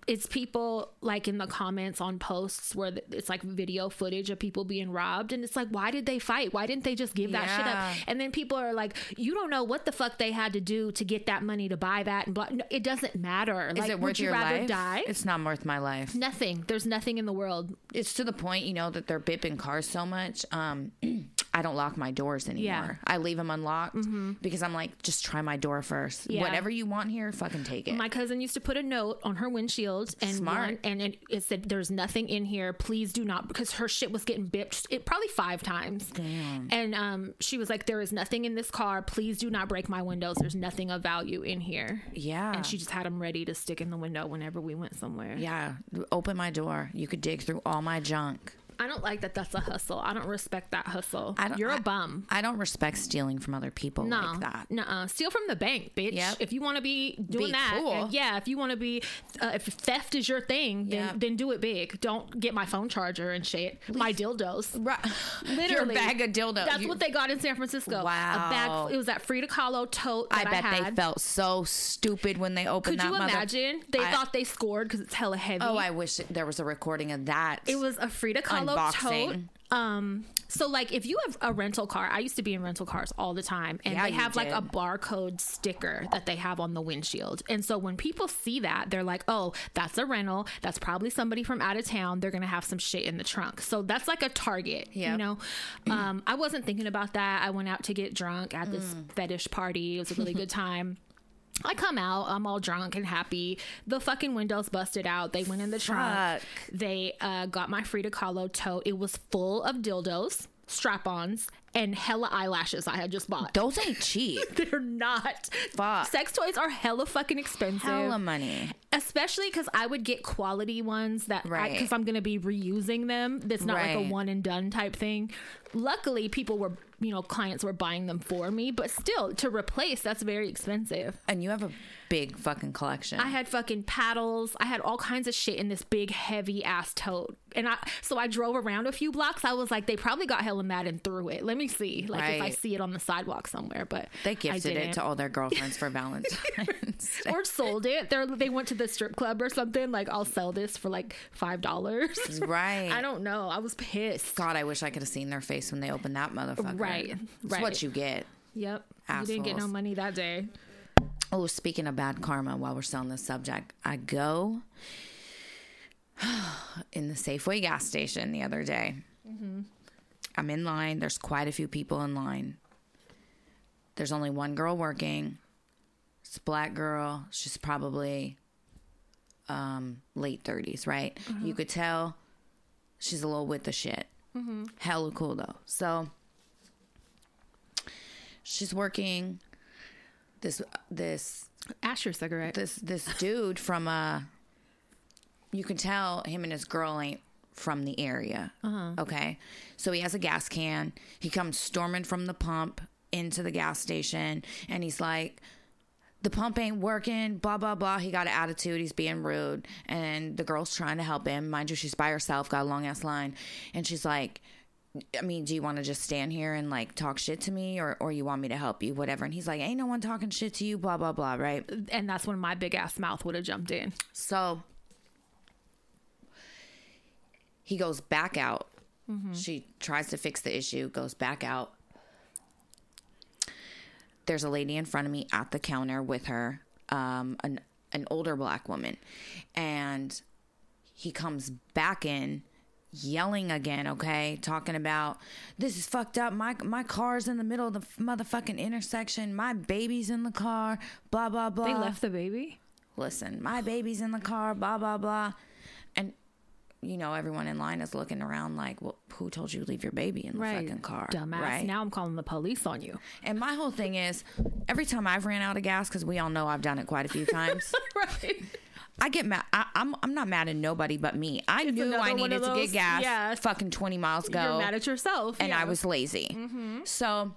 Speaker 1: It's people like in the comments on posts where it's like video footage of people being robbed, and it's like, why did they fight? Why didn't they just give that shit up? And then people are like, you don't know what the fuck they had to do to get that money to buy that, and blah. No, it doesn't matter.
Speaker 2: Is
Speaker 1: like,
Speaker 2: it worth
Speaker 1: you
Speaker 2: your life?
Speaker 1: die?
Speaker 2: It's not worth my life.
Speaker 1: nothing. There's nothing in the world.
Speaker 2: It's to the point, you know, that they're bipping cars so much. Um, I don't lock my doors anymore.
Speaker 1: Yeah. Mm-hmm.
Speaker 2: I leave them unlocked because I'm like, just try my door first.
Speaker 1: Yeah.
Speaker 2: Whatever you want here, fucking take it.
Speaker 1: My cousin used to put a note on her windshield and
Speaker 2: Smart.
Speaker 1: and it, it said, "There's nothing in here. Please do not." Because her shit was getting bipped, it probably five times.
Speaker 2: Damn.
Speaker 1: And um, she was like, "There is nothing in this car. Please do not break my windows. There's nothing of value in here."
Speaker 2: yeah.
Speaker 1: And she just had them ready to stick in the window whenever we went somewhere.
Speaker 2: yeah. Open my door. You could dig through all my junk.
Speaker 1: I don't like that. That's a hustle. I don't respect that hustle.
Speaker 2: I don't-
Speaker 1: You're a bum.
Speaker 2: I don't respect stealing from other people
Speaker 1: No,
Speaker 2: like that.
Speaker 1: Nuh-uh. Steal from the bank, bitch.
Speaker 2: Yep.
Speaker 1: If you want to be doing
Speaker 2: Be
Speaker 1: that,
Speaker 2: cool.
Speaker 1: yeah. If you want to be, uh, if theft is your thing, then
Speaker 2: Yep.
Speaker 1: then do it big. Don't get my phone charger and shit. My dildos.
Speaker 2: Right. Your bag of dildo.
Speaker 1: That's
Speaker 2: You-
Speaker 1: what they got in San Francisco. A
Speaker 2: Wow.
Speaker 1: bag. It was that Frida Kahlo tote.
Speaker 2: I bet
Speaker 1: I
Speaker 2: they felt so stupid when they opened
Speaker 1: it.
Speaker 2: Could
Speaker 1: you
Speaker 2: mother-
Speaker 1: imagine? They
Speaker 2: I-
Speaker 1: thought they scored because it's hella heavy.
Speaker 2: Oh, I wish there was a recording of that.
Speaker 1: It was a Frida Kahlo
Speaker 2: Unboxing.
Speaker 1: tote. Um, so like if you have a rental car, I used to be in rental cars all the time, and
Speaker 2: Yeah,
Speaker 1: they have like a barcode sticker that they have on the windshield. And so when people see that, they're like, "Oh, that's a rental. That's probably somebody from out of town. They're gonna have some shit in the trunk." So that's like a target. You know, um, I wasn't thinking about that. I went out to get drunk at this
Speaker 2: Mm.
Speaker 1: fetish party. It was a really good time. I come out, I'm all drunk and happy. The fucking windows busted out. They went in the trunk.
Speaker 2: Fuck.
Speaker 1: They uh, got my Frida Kahlo tote. It was full of dildos, strap ons, and hella eyelashes I had just bought.
Speaker 2: Those ain't cheap.
Speaker 1: They're not.
Speaker 2: Fuck.
Speaker 1: Sex toys are hella fucking expensive.
Speaker 2: Hella money.
Speaker 1: Especially because I would get quality ones that,
Speaker 2: Right.
Speaker 1: because I'm going to be reusing them. That's not like a one and done type thing. Luckily, people were, you know, clients were buying them for me, but still, to replace, that's very expensive.
Speaker 2: And you have a big fucking collection.
Speaker 1: I had fucking paddles. I had all kinds of shit in this big, heavy ass tote. And I, so I drove around a few blocks. I was like, they probably got hella mad and threw it. Let me see, like if I see it on the sidewalk somewhere. But
Speaker 2: they gifted it to all their girlfriends for Valentine's.
Speaker 1: Or sold it. They they went to the strip club or something. Like I'll sell this for like five dollars.
Speaker 2: right.
Speaker 1: I don't know. I was pissed.
Speaker 2: God, I wish I could have seen their face when they opened that motherfucker.
Speaker 1: Right,
Speaker 2: It's
Speaker 1: right.
Speaker 2: what you get.
Speaker 1: Yep. You didn't get no money that day.
Speaker 2: Oh, speaking of bad karma, while we're still on this subject, I go in the Safeway gas station the other day. Mm-hmm. I'm in line. There's quite a few people in line. There's only one girl working. It's a black girl. She's probably um, late 30s, right? Uh-huh. You could tell she's a little with the shit. Mm-hmm. Hella cool though. So she's working. This this
Speaker 1: Ash your cigarette.
Speaker 2: this this dude from uh you can tell him and his girl ain't from the area. Okay. So he has a gas can. He comes storming from the pump into the gas station and he's like, the pump ain't working, blah, blah, blah. He got an attitude. He's being rude. And the girl's trying to help him. Mind you, she's by herself, got a long ass line. And she's like, I mean, do you want to just stand here and like talk shit to me or, or you want me to help you, whatever? And he's like, ain't no one talking shit to you, blah, blah, blah, right?
Speaker 1: And that's when my big ass mouth would have jumped in.
Speaker 2: So he goes back out. She tries to fix the issue, goes back out. There's a lady in front of me at the counter with her, um, an an older black woman, and he comes back in yelling again okay talking about this is fucked up my my car's in the middle of the motherfucking intersection my baby's in the car blah blah blah
Speaker 1: They left the baby.
Speaker 2: listen, my baby's in the car, blah, blah, blah. And, you know, everyone in line is looking around like, well, who told you to leave your baby in the fucking car?
Speaker 1: Dumbass.
Speaker 2: Right.
Speaker 1: Now I'm calling the police on you.
Speaker 2: and my whole thing is every time I've ran out of gas, because we all know I've done it quite a few times,
Speaker 1: right.
Speaker 2: I get mad. I, I'm, I'm not mad at nobody but me. I knew
Speaker 1: another
Speaker 2: I needed
Speaker 1: of
Speaker 2: to get gas
Speaker 1: yeah.
Speaker 2: fucking 20 miles ago
Speaker 1: You're mad at yourself.
Speaker 2: and
Speaker 1: yeah.
Speaker 2: I was lazy. So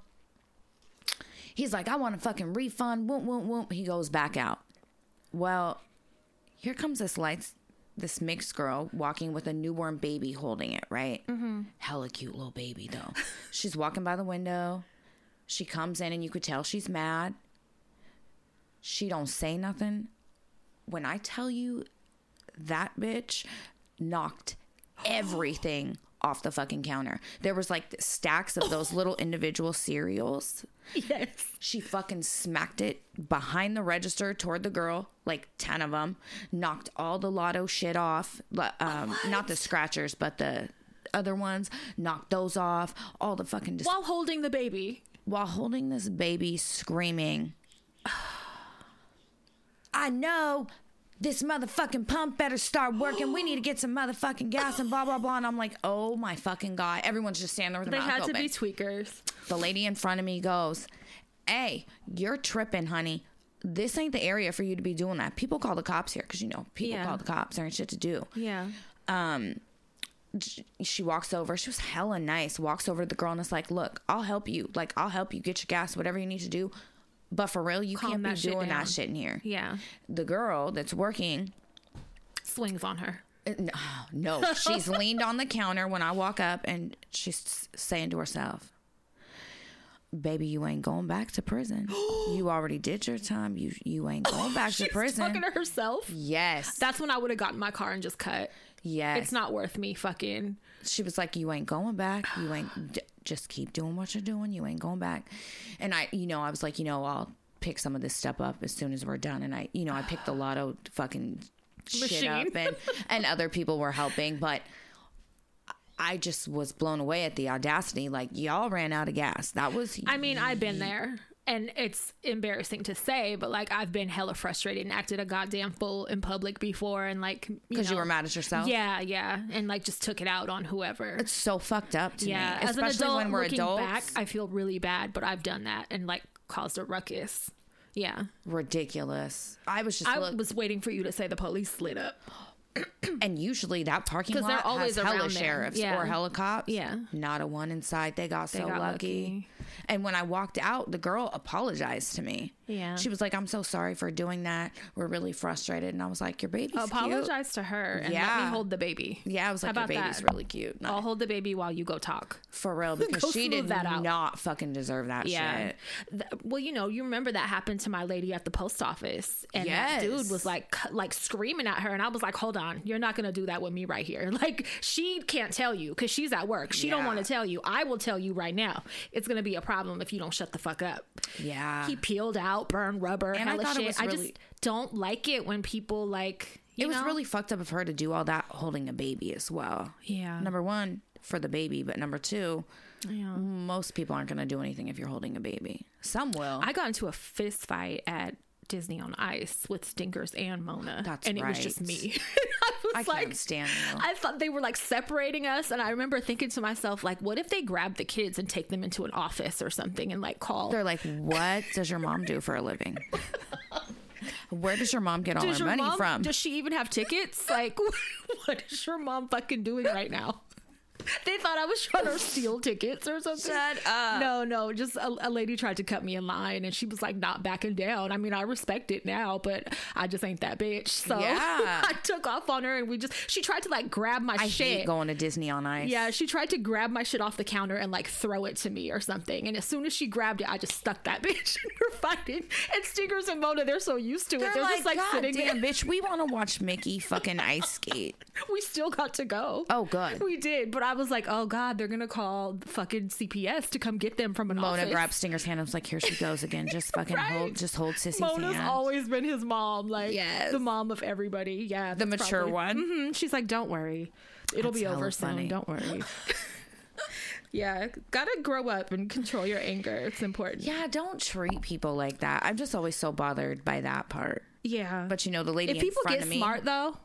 Speaker 2: he's like, I want a fucking refund. Whoop, whoop, whoop. He goes back out. Well, here comes this lights, this mixed girl walking with a newborn baby holding it, right? Mm-hmm. Hella cute little baby, though. she's walking by the window. She comes in and you could tell she's mad. She don't say nothing. When I tell you that bitch knocked everything off the fucking counter. There was like stacks of those little individual cereals.
Speaker 1: Yes.
Speaker 2: She fucking smacked it behind the register toward the girl, like 10 of them, knocked all the lotto shit off. Um, not the scratchers, but the other ones, knocked those off. All the fucking dis-
Speaker 1: While holding the baby.
Speaker 2: while holding this baby screaming, I know this motherfucking pump better start working. We need to get some motherfucking gas and blah blah blah. And I'm like, oh my fucking god! Everyone's just standing there with
Speaker 1: They
Speaker 2: their mouth
Speaker 1: had to be tweakers.
Speaker 2: the lady in front of me goes, "Hey, you're tripping, honey. This ain't the area for you to be doing that. People call the cops here because you know people
Speaker 1: Yeah.
Speaker 2: call the cops. There ain't shit to do."
Speaker 1: Yeah. Um."
Speaker 2: she walks over. She was hella nice. Walks over to the girl and is like, "Look, I'll help you. Like, I'll help you get your gas, whatever you need to do. But for real, you
Speaker 1: Calm
Speaker 2: can't be doing that shit in here."
Speaker 1: Yeah.
Speaker 2: The girl that's working,
Speaker 1: Swings on her.
Speaker 2: uh, no, no, she's leaned on the counter when I walk up, and she's saying to herself, "Baby, you ain't going back to prison. you already did your time. You you ain't going back to
Speaker 1: She's
Speaker 2: prison."
Speaker 1: talking to herself.
Speaker 2: yes,
Speaker 1: That's when I would have gotten my car and just cut.
Speaker 2: yes.
Speaker 1: It's not worth me fucking.
Speaker 2: she was like, "You ain't going back. You ain't just keep doing what you're doing. You ain't going back." And I, you know, I was like, you know, I'll pick some of this stuff up as soon as we're done. And I, you know, I picked the lotto fucking shit up, and and other people were helping, but. I just was blown away at the audacity. Like y'all ran out of gas. That was.
Speaker 1: I mean, I've been there. And it's embarrassing to say, but like I've been hella frustrated and acted a goddamn fool in public before, and like
Speaker 2: because you
Speaker 1: know,
Speaker 2: were mad at yourself.
Speaker 1: Yeah, yeah, and like just took it out on whoever.
Speaker 2: it's so fucked up to
Speaker 1: yeah,
Speaker 2: me,
Speaker 1: as an adult,
Speaker 2: when we're
Speaker 1: looking
Speaker 2: adults.
Speaker 1: back, I feel really bad, but I've done that and like caused a ruckus. Yeah,
Speaker 2: Ridiculous. I was just
Speaker 1: I
Speaker 2: look,
Speaker 1: was waiting for you to say the police slid up.
Speaker 2: and usually that parking lot
Speaker 1: they're always
Speaker 2: has hella sheriffs
Speaker 1: Yeah.
Speaker 2: or helicopters.
Speaker 1: Yeah.
Speaker 2: not a one inside. They got so
Speaker 1: got
Speaker 2: lucky.
Speaker 1: lucky.
Speaker 2: And when I walked out, the girl apologized to me.
Speaker 1: Yeah.
Speaker 2: she was like, "I'm so sorry for doing that. We're really frustrated." And I was like, "Your baby's cute."
Speaker 1: Apologize to her and let me hold the baby.
Speaker 2: Yeah, I was
Speaker 1: How
Speaker 2: like, "Your baby's
Speaker 1: that?
Speaker 2: really cute."
Speaker 1: I'll hold the baby while you go talk.
Speaker 2: for real, because she did
Speaker 1: that out.
Speaker 2: not fucking deserve that
Speaker 1: Yeah.
Speaker 2: shit.
Speaker 1: Th- well, you know, you remember that happened to my lady at the post office, and that dude was like, like screaming at her, and I was like, "Hold on, you're not gonna do that with me right here." Like, she can't tell you because she's at work. She don't want to tell you. I will tell you right now. It's gonna be a problem if you don't shut the fuck up.
Speaker 2: Yeah,
Speaker 1: He peeled out, burned rubber,
Speaker 2: And I thought it
Speaker 1: shit.
Speaker 2: was
Speaker 1: I just don't like it when people like. You
Speaker 2: it was
Speaker 1: know?
Speaker 2: really fucked up of her to do all that holding a baby as well.
Speaker 1: Yeah.
Speaker 2: Number one, for the baby, but number two,
Speaker 1: Yeah.
Speaker 2: most people aren't going to do anything if you're holding a baby. Some will.
Speaker 1: I got into a fist fight at Disney on Ice with Stinkers and Mona,
Speaker 2: That's
Speaker 1: and it was just me. I was
Speaker 2: I
Speaker 1: like,
Speaker 2: can't stand you.
Speaker 1: I thought they were like separating us, and I remember thinking to myself, like, what if they grab the kids and take them into an office or something and like call?
Speaker 2: They're like, "What does your mom do for a living? Where does your mom get all
Speaker 1: does
Speaker 2: her money
Speaker 1: mom?
Speaker 2: from?"
Speaker 1: Does she even have tickets? Like, what is your mom fucking doing right now? they thought I was trying to steal tickets or something.
Speaker 2: Shut up.
Speaker 1: No, no, just a, a lady tried to cut me in line and she was like not backing down. I mean, I respect it now, but I just ain't that bitch. So
Speaker 2: Yeah.
Speaker 1: I took off on her and we just, she tried to like grab my
Speaker 2: I
Speaker 1: shit.
Speaker 2: hate going to Disney on ice.
Speaker 1: Yeah, she tried to grab my shit off the counter and like throw it to me or something. And as soon as she grabbed it, I just stuck that bitch and we're fighting. And Stinkers and Mona, they're so used to it.
Speaker 2: They're,
Speaker 1: They're,
Speaker 2: like,
Speaker 1: just like
Speaker 2: God
Speaker 1: sitting
Speaker 2: damn,
Speaker 1: there.
Speaker 2: bitch, we want to watch Mickey fucking ice skate.
Speaker 1: We still got to go.
Speaker 2: Oh, good.
Speaker 1: We did, but I was like, oh god, they're gonna call fucking CPS to come get them from an
Speaker 2: Mona
Speaker 1: office.
Speaker 2: grabbed Stinger's hand and was like, here she goes again. Just fucking
Speaker 1: Right.
Speaker 2: hold, just hold Sissy's
Speaker 1: Mona's
Speaker 2: hand.
Speaker 1: always been his mom, like
Speaker 2: Yes.
Speaker 1: the mom of everybody. Yeah,
Speaker 2: the mature
Speaker 1: probably-
Speaker 2: one.
Speaker 1: Mhm. She's like, don't worry, it'll
Speaker 2: That's
Speaker 1: be over
Speaker 2: hella
Speaker 1: soon. Don't worry. yeah, gotta grow up and control your anger. It's important.
Speaker 2: Yeah, don't treat people like that. I'm just always so bothered by that part.
Speaker 1: Yeah,
Speaker 2: But you know, the lady
Speaker 1: if
Speaker 2: in
Speaker 1: people
Speaker 2: front
Speaker 1: get
Speaker 2: of me,
Speaker 1: smart though,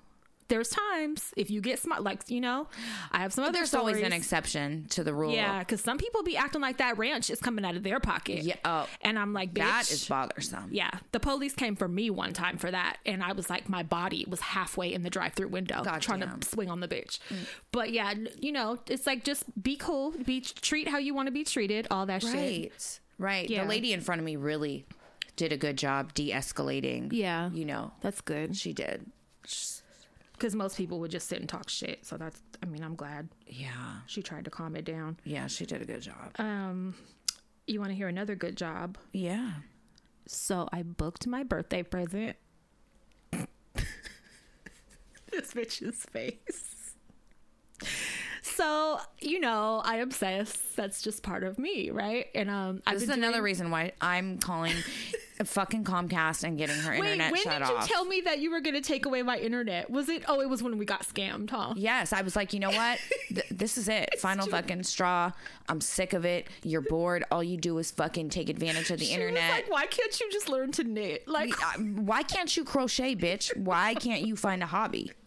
Speaker 1: there's times if you get smart, like you know, I have some other.
Speaker 2: there's always an exception to the rule.
Speaker 1: Yeah, because some people be acting like that ranch is coming out of their pocket.
Speaker 2: Yeah, oh.
Speaker 1: and I'm like, bitch.
Speaker 2: that is bothersome.
Speaker 1: yeah, the police came for me one time for that, and I was like, my body was halfway in the drive-through window, trying
Speaker 2: Goddamn.
Speaker 1: to swing on the bitch. Mm. But yeah, you know, it's like just be cool, be treat how you want to be treated, all that shit.
Speaker 2: Right. Right.
Speaker 1: Yeah.
Speaker 2: The lady in front of me really did a good job de-escalating.
Speaker 1: Yeah.
Speaker 2: You know,
Speaker 1: That's good
Speaker 2: she did.
Speaker 1: Because most people would just sit and talk shit. So that's, I mean, I'm glad
Speaker 2: Yeah.
Speaker 1: she tried to calm it down.
Speaker 2: Yeah, she did a good job.
Speaker 1: Um, you want to hear another good job?
Speaker 2: yeah.
Speaker 1: So I booked my birthday present. this bitch's face. So, you know, I obsess. That's just part of me, right? And um I've
Speaker 2: This is
Speaker 1: been
Speaker 2: another reason why I'm calling fucking Comcast and getting her
Speaker 1: Wait,
Speaker 2: internet
Speaker 1: when
Speaker 2: shut
Speaker 1: did
Speaker 2: off.
Speaker 1: you tell me that you were going to take away my internet? Was it Oh, it was when we got scammed, huh?
Speaker 2: Yes, I was like, you know what? Th- this is it. Final
Speaker 1: too-
Speaker 2: fucking straw. I'm sick of it. You're bored. All you do is fucking take advantage of the
Speaker 1: She was
Speaker 2: internet.
Speaker 1: like, why can't you just learn to knit? Like,
Speaker 2: Uh, Why can't you crochet, bitch? Why can't you find a hobby?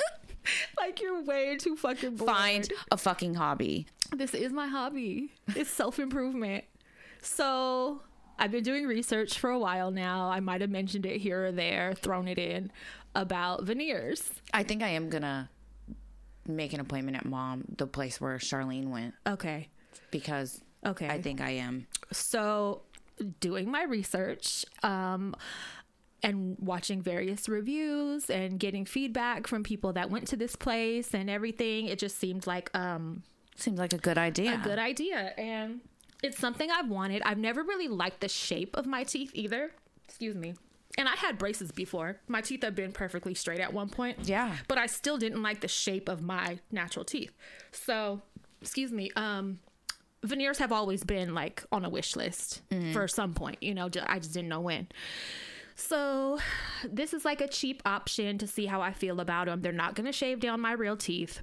Speaker 1: like you're way too fucking bored.
Speaker 2: Find a fucking hobby.
Speaker 1: this is my hobby. It's self improvement. So I've been doing research for a while now. I might have mentioned it here or there, thrown it in about veneers.
Speaker 2: I think I am gonna make an appointment at mom, the place where Charlene went,
Speaker 1: Okay.
Speaker 2: because
Speaker 1: Okay.
Speaker 2: I think I am.
Speaker 1: so doing my research um and watching various reviews and getting feedback from people that went to this place and everything it just seemed like um
Speaker 2: Seems like a good idea.
Speaker 1: a good idea and it's something I've wanted. I've never really liked the shape of my teeth either. Excuse me. And I had braces before. My teeth have been perfectly straight at one point.
Speaker 2: Yeah.
Speaker 1: But I still didn't like the shape of my natural teeth. So, excuse me. Um veneers have always been like on a wish list for some point, you know, I just didn't know when. So, this is like a cheap option to see how I feel about them. They're not going to shave down my real teeth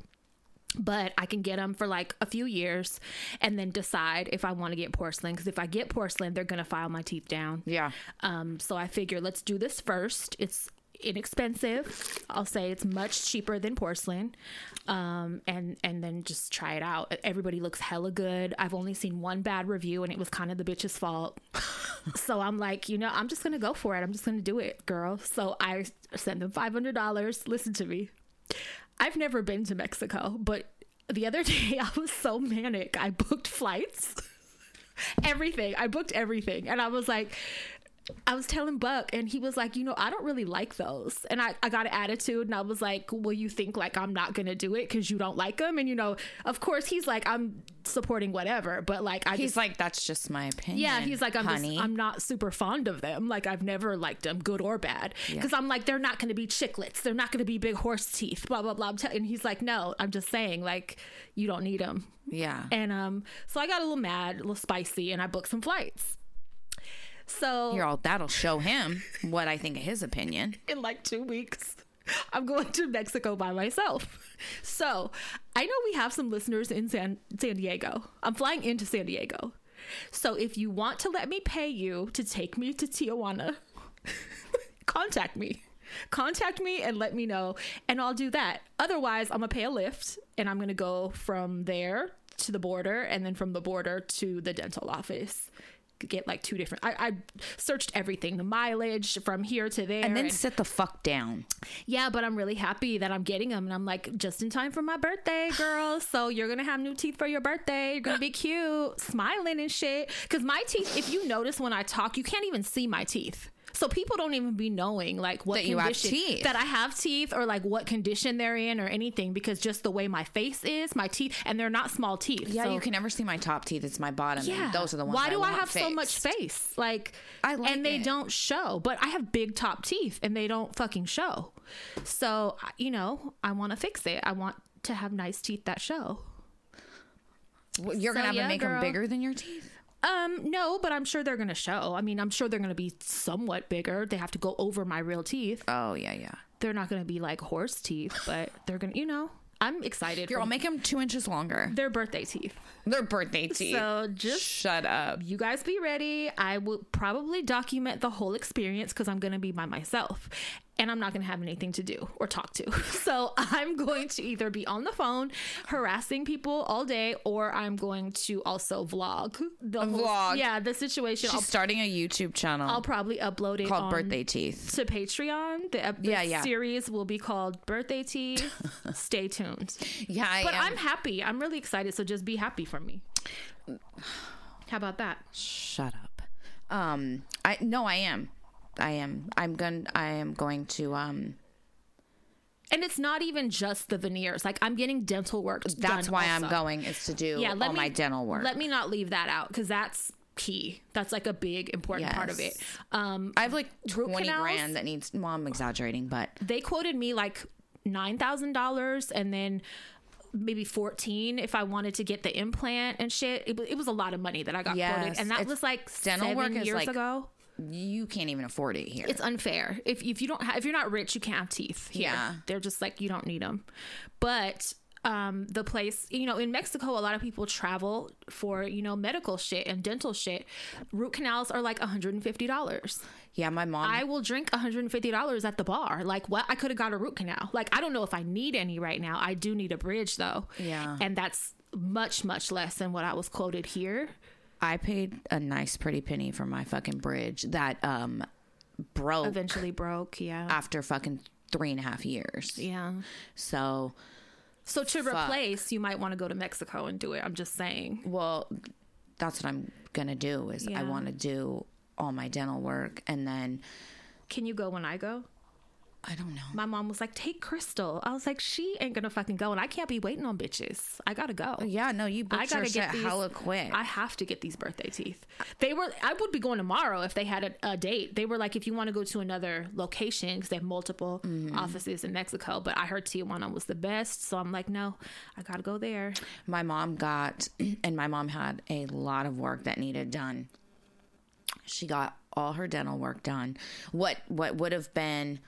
Speaker 1: but I can get them for like a few years and then decide if I want to get porcelain. Because if I get porcelain, they're going to file my teeth down.
Speaker 2: Yeah.
Speaker 1: Um, so I figure let's do this first. It's inexpensive. I'll say it's much cheaper than porcelain. Um, and and then just try it out. Everybody looks hella good. I've only seen one bad review, and it was kind of the bitch's fault. so I'm like, you know, I'm just gonna go for it. I'm just gonna do it, girl. So I sent them five hundred dollars. Listen to me. I've never been to Mexico, but the other day I was so manic. I booked flights, everything. I booked everything. And I was like, I was telling Buck, and he was like, you know, I don't really like those. And I, I got an attitude, and I was like, well, you think like I'm not gonna do it because you don't like them? And you know, of course, he's like, I'm supporting whatever, but like, I
Speaker 2: He's
Speaker 1: just
Speaker 2: like, that's just my opinion.
Speaker 1: yeah, he's like, I'm
Speaker 2: honey.
Speaker 1: just, I'm not super fond of them. Like, I've never liked them, good or bad. Because I'm like, they're not going to be chiclets. They're not going to be big horse teeth. Blah blah blah. And he's like, no, I'm just saying, like, you don't need them.
Speaker 2: yeah.
Speaker 1: And um, so I got a little mad, a little spicy, and I booked some flights. So
Speaker 2: You're all that'll show him what I think of his opinion.
Speaker 1: in like two weeks. I'm going to Mexico by myself. So I know we have some listeners in San, San Diego. I'm flying into San Diego. So if you want to let me pay you to take me to Tijuana, contact me. Contact me and let me know, and I'll do that. Otherwise, I'm gonna pay a Lyft and I'm gonna go from there to the border and then from the border to the dental office get like two different. I, I searched everything, the mileage from here to there,
Speaker 2: And then sit the fuck down.
Speaker 1: yeah, but I'm really happy that I'm getting them, and I'm like just in time for my birthday, girl. So you're gonna have new teeth for your birthday. You're gonna be cute, smiling and shit. Because my teeth, if you notice when I talk, you can't even see my teeth. So people don't even be knowing like what
Speaker 2: That you have
Speaker 1: condition
Speaker 2: teeth.
Speaker 1: that I have teeth or like what condition they're in or anything because just the way my face is, my teeth, and they're not small teeth.
Speaker 2: Yeah,
Speaker 1: So-
Speaker 2: you can never see my top teeth. It's my bottom.
Speaker 1: yeah.
Speaker 2: Those are the ones.
Speaker 1: Why do I
Speaker 2: want
Speaker 1: have so much
Speaker 2: fixed.
Speaker 1: face? Like,
Speaker 2: I like
Speaker 1: and they
Speaker 2: it.
Speaker 1: don't show. But I have big top teeth, and they don't fucking show. So you know, I want to fix it. I want to have nice teeth that show.
Speaker 2: Well, You're
Speaker 1: So,
Speaker 2: gonna have
Speaker 1: yeah,
Speaker 2: to make them bigger than your teeth.
Speaker 1: Um, no, but I'm sure they're gonna show. I mean, I'm sure they're gonna be somewhat bigger. They have to go over my real teeth.
Speaker 2: Oh yeah, yeah.
Speaker 1: They're not gonna be like horse teeth, but they're gonna. You know, I'm excited.
Speaker 2: I'll make them two inches longer.
Speaker 1: their birthday teeth.
Speaker 2: Their birthday teeth.
Speaker 1: So just
Speaker 2: shut up.
Speaker 1: you guys be ready. I will probably document the whole experience because I'm to be by myself and I'm not going to have anything to do or talk to. So I'm going to either be on the phone harassing people all day or I'm going to also vlog. The whole-
Speaker 2: vlog.
Speaker 1: Yeah, the situation.
Speaker 2: She's
Speaker 1: I'll,
Speaker 2: starting a YouTube channel
Speaker 1: I'll probably upload it
Speaker 2: called
Speaker 1: on-
Speaker 2: Birthday Teeth.
Speaker 1: to Patreon. The, the yeah,
Speaker 2: Yeah, yeah.
Speaker 1: series will be called Birthday Teeth. Stay tuned.
Speaker 2: Yeah, I
Speaker 1: But
Speaker 2: am.
Speaker 1: I'm happy. I'm really excited. So just be happy for me. How about that?
Speaker 2: Shut up. Um, I no, I am. I am. I'm going. I am going to. Um,
Speaker 1: And it's not even just the veneers. Like I'm getting dental work.
Speaker 2: that's why I'm going is to do
Speaker 1: Yeah, let
Speaker 2: all
Speaker 1: me,
Speaker 2: my dental work.
Speaker 1: Let me not leave that out because that's key. That's like a big important part of it. Um,
Speaker 2: I have like twenty
Speaker 1: canals?
Speaker 2: grand that needs. Well, I'm exaggerating, but
Speaker 1: they quoted me like nine thousand dollars, and then maybe 14 if I wanted to get the implant and shit. It, it was a lot of money that I got
Speaker 2: Yes,
Speaker 1: quoted. And that was like
Speaker 2: dental
Speaker 1: seven
Speaker 2: work
Speaker 1: years
Speaker 2: like-
Speaker 1: ago.
Speaker 2: You can't even afford it here.
Speaker 1: It's unfair. If, if you don't if you're not rich, you can't have teeth. Here.
Speaker 2: Yeah.
Speaker 1: They're just like, you don't need them. But um, the place, you know, in Mexico, a lot of people travel for, you know, medical shit and dental shit. Root canals are like $150.
Speaker 2: yeah, my mom.
Speaker 1: I will drink $150 at the bar. Like, what? I could have got a root canal. Like, I don't know if I need any right now. I do need a bridge, though.
Speaker 2: Yeah.
Speaker 1: And that's much, much less than what I was quoted here.
Speaker 2: I paid a nice pretty penny for my fucking bridge that um broke
Speaker 1: Eventually broke. Yeah.
Speaker 2: after fucking three and a half years.
Speaker 1: Yeah.
Speaker 2: So,
Speaker 1: So to replace, you might want to go to Mexico and do it. I'm just saying.
Speaker 2: well, that's what I'm gonna do. Is I want to do all my dental work, and then
Speaker 1: Can you go when I go?
Speaker 2: I don't know.
Speaker 1: My mom was like, "Take Crystal." I was like, "She ain't gonna fucking go, and I can't be waiting on bitches. I gotta go.
Speaker 2: Yeah, no, you
Speaker 1: I gotta get these
Speaker 2: hella quick.
Speaker 1: I have to get these birthday teeth. They were. I would be going tomorrow if they had a, a date. They were like, if you want to go to another location because they have multiple
Speaker 2: Mm-hmm.
Speaker 1: offices in Mexico. But I heard Tijuana was the best, so I'm like, no, I gotta go there.
Speaker 2: my mom got, and my mom had a lot of work that needed done. She got all her dental work done. What what would have been,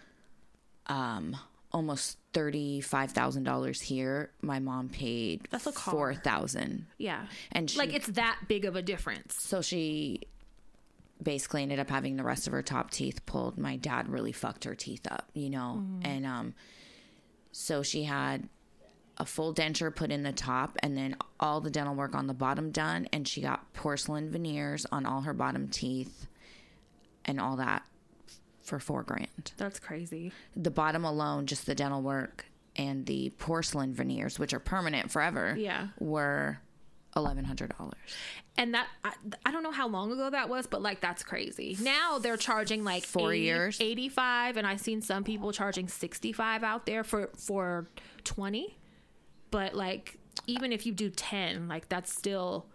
Speaker 2: um, almost thirty five thousand dollars here. My mom paid
Speaker 1: That's a car.
Speaker 2: four thousand,
Speaker 1: Yeah,
Speaker 2: and she,
Speaker 1: like it's that big of a difference.
Speaker 2: so she basically ended up having the rest of her top teeth pulled. My dad really fucked her teeth up, you know, and um, so she had a full denture put in the top and then all the dental work on the bottom done and she got porcelain veneers on all her bottom teeth and all that for four grand
Speaker 1: That's crazy.
Speaker 2: the bottom alone just the dental work and the porcelain veneers which are permanent forever
Speaker 1: Yeah.
Speaker 2: were $1100
Speaker 1: And that I, I don't know how long ago that was, but like that's crazy. Now they're charging like
Speaker 2: Four
Speaker 1: 80
Speaker 2: years?
Speaker 1: 85 and I've seen some people charging 65 out there for for 20. But like even if you do 10, like that's still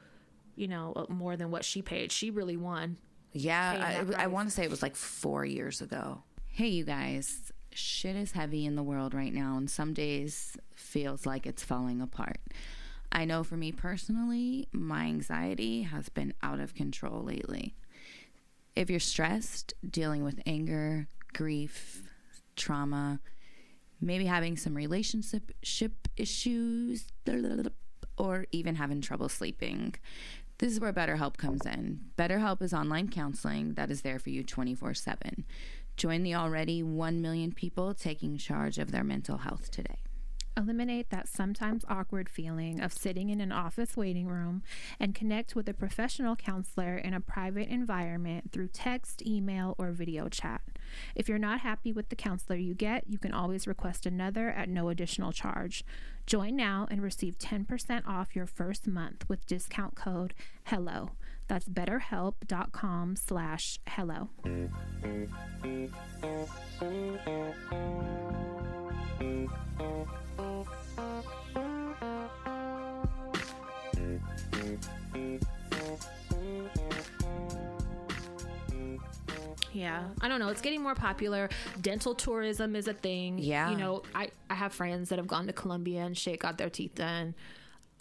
Speaker 1: you know, uh, more than what she paid. She really won.
Speaker 2: Yeah, I, I want to say it was like four years ago. Hey, you guys, shit is heavy in the world right now, and some days feels like it's falling apart. I know for me personally, my anxiety has been out of control lately. If you're stressed, dealing with anger, grief, trauma, maybe having some relationship issues, or even having trouble sleeping. This is where BetterHelp comes in. BetterHelp is online counseling that is there for you 24 7. Join the already 1 million people taking charge of their mental health today.
Speaker 3: Eliminate that sometimes awkward feeling of sitting in an office waiting room and connect with a professional counselor in a private environment through text, email, or video chat. If you're not happy with the counselor you get, you can always request another at no additional charge. Join now and receive 10% off your first month with discount code HELLO. That's betterhelp.com slash hello.
Speaker 1: Yeah, I don't know. It's getting more popular. Dental tourism is a thing.
Speaker 2: Yeah.
Speaker 1: you know, I I have friends that have gone to Colombia and shit, got their teeth done.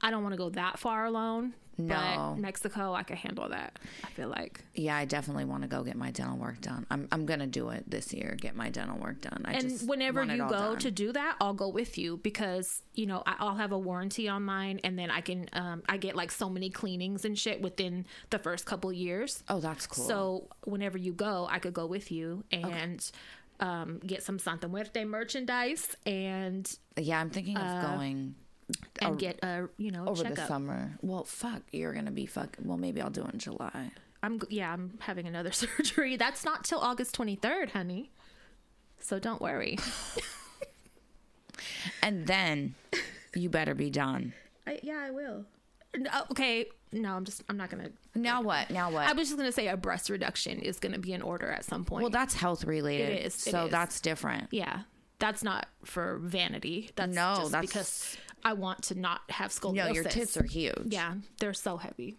Speaker 1: I don't want to go that far alone.
Speaker 2: No.
Speaker 1: but Mexico, I can handle that. I feel like.
Speaker 2: Yeah, I definitely want to go get my dental work done. I'm I'm gonna do it this year. Get my dental work done. I
Speaker 1: and
Speaker 2: just
Speaker 1: whenever you go
Speaker 2: done.
Speaker 1: to do that, I'll go with you because you know I- I'll have a warranty on mine, and then I can um, I get like so many cleanings and shit within the first couple years.
Speaker 2: oh, that's cool.
Speaker 1: So whenever you go, I could go with you and um, get some Santa Muerte merchandise and
Speaker 2: yeah, I'm thinking of going
Speaker 1: and
Speaker 2: Oh,
Speaker 1: get a you know
Speaker 2: over the summer. Well, fuck, you're gonna be fuck. Well, maybe I'll do it in July.
Speaker 1: I'm yeah, I'm having another surgery. That's not till August 23rd, honey. So don't worry.
Speaker 2: And then you better be done.
Speaker 1: I, yeah, I will. No, oh, okay, no, I'm just I'm not gonna.
Speaker 2: Now what? Now what?
Speaker 1: I was just gonna say a breast reduction is gonna be in order at some point.
Speaker 2: well, that's health related.
Speaker 1: It is, it
Speaker 2: so
Speaker 1: is.
Speaker 2: that's different.
Speaker 1: yeah, that's not for vanity. That's
Speaker 2: No,
Speaker 1: just
Speaker 2: that's-
Speaker 1: because I want to not have scoliosis.
Speaker 2: No, your tits are huge.
Speaker 1: Yeah, they're so heavy.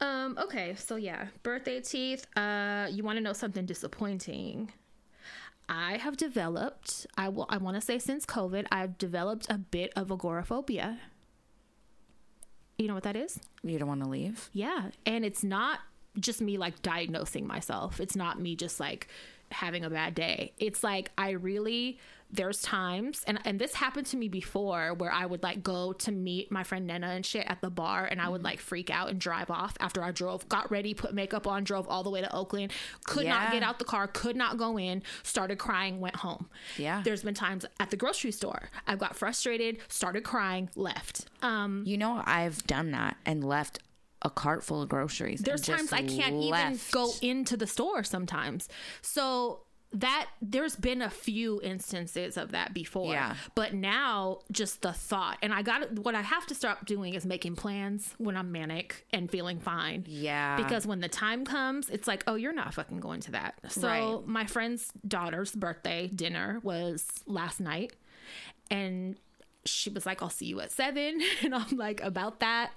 Speaker 1: Um, okay, so yeah, birthday teeth. Uh, you want to know something disappointing? I have developed, I will I want to say since COVID, I've developed a bit of agoraphobia. You know what that is?
Speaker 2: You don't want to leave.
Speaker 1: Yeah, and it's not just me like diagnosing myself. It's not me just like having a bad day. It's like I really there's times and and this happened to me before where I would like go to meet my friend Nena and shit at the bar and I would like freak out and drive off after I drove, got ready, put makeup on, drove all the way to Oakland, could not get out the car, could not go in, started crying, went home.
Speaker 2: Yeah.
Speaker 1: There's been times at the grocery store. I've got frustrated, started crying, left. Um
Speaker 2: You know, I've done that and left a cart full of groceries.
Speaker 1: there's times I can't even go into the store sometimes. So that there's been a few instances of that before.
Speaker 2: Yeah.
Speaker 1: But now just the thought and I got what I have to start doing is making plans when I'm manic and feeling fine.
Speaker 2: Yeah.
Speaker 1: Because when the time comes, it's like, oh, you're not fucking going to that. So
Speaker 2: Right.
Speaker 1: my friend's daughter's birthday dinner was last night and she was like, I'll see you at seven. And I'm like, about that.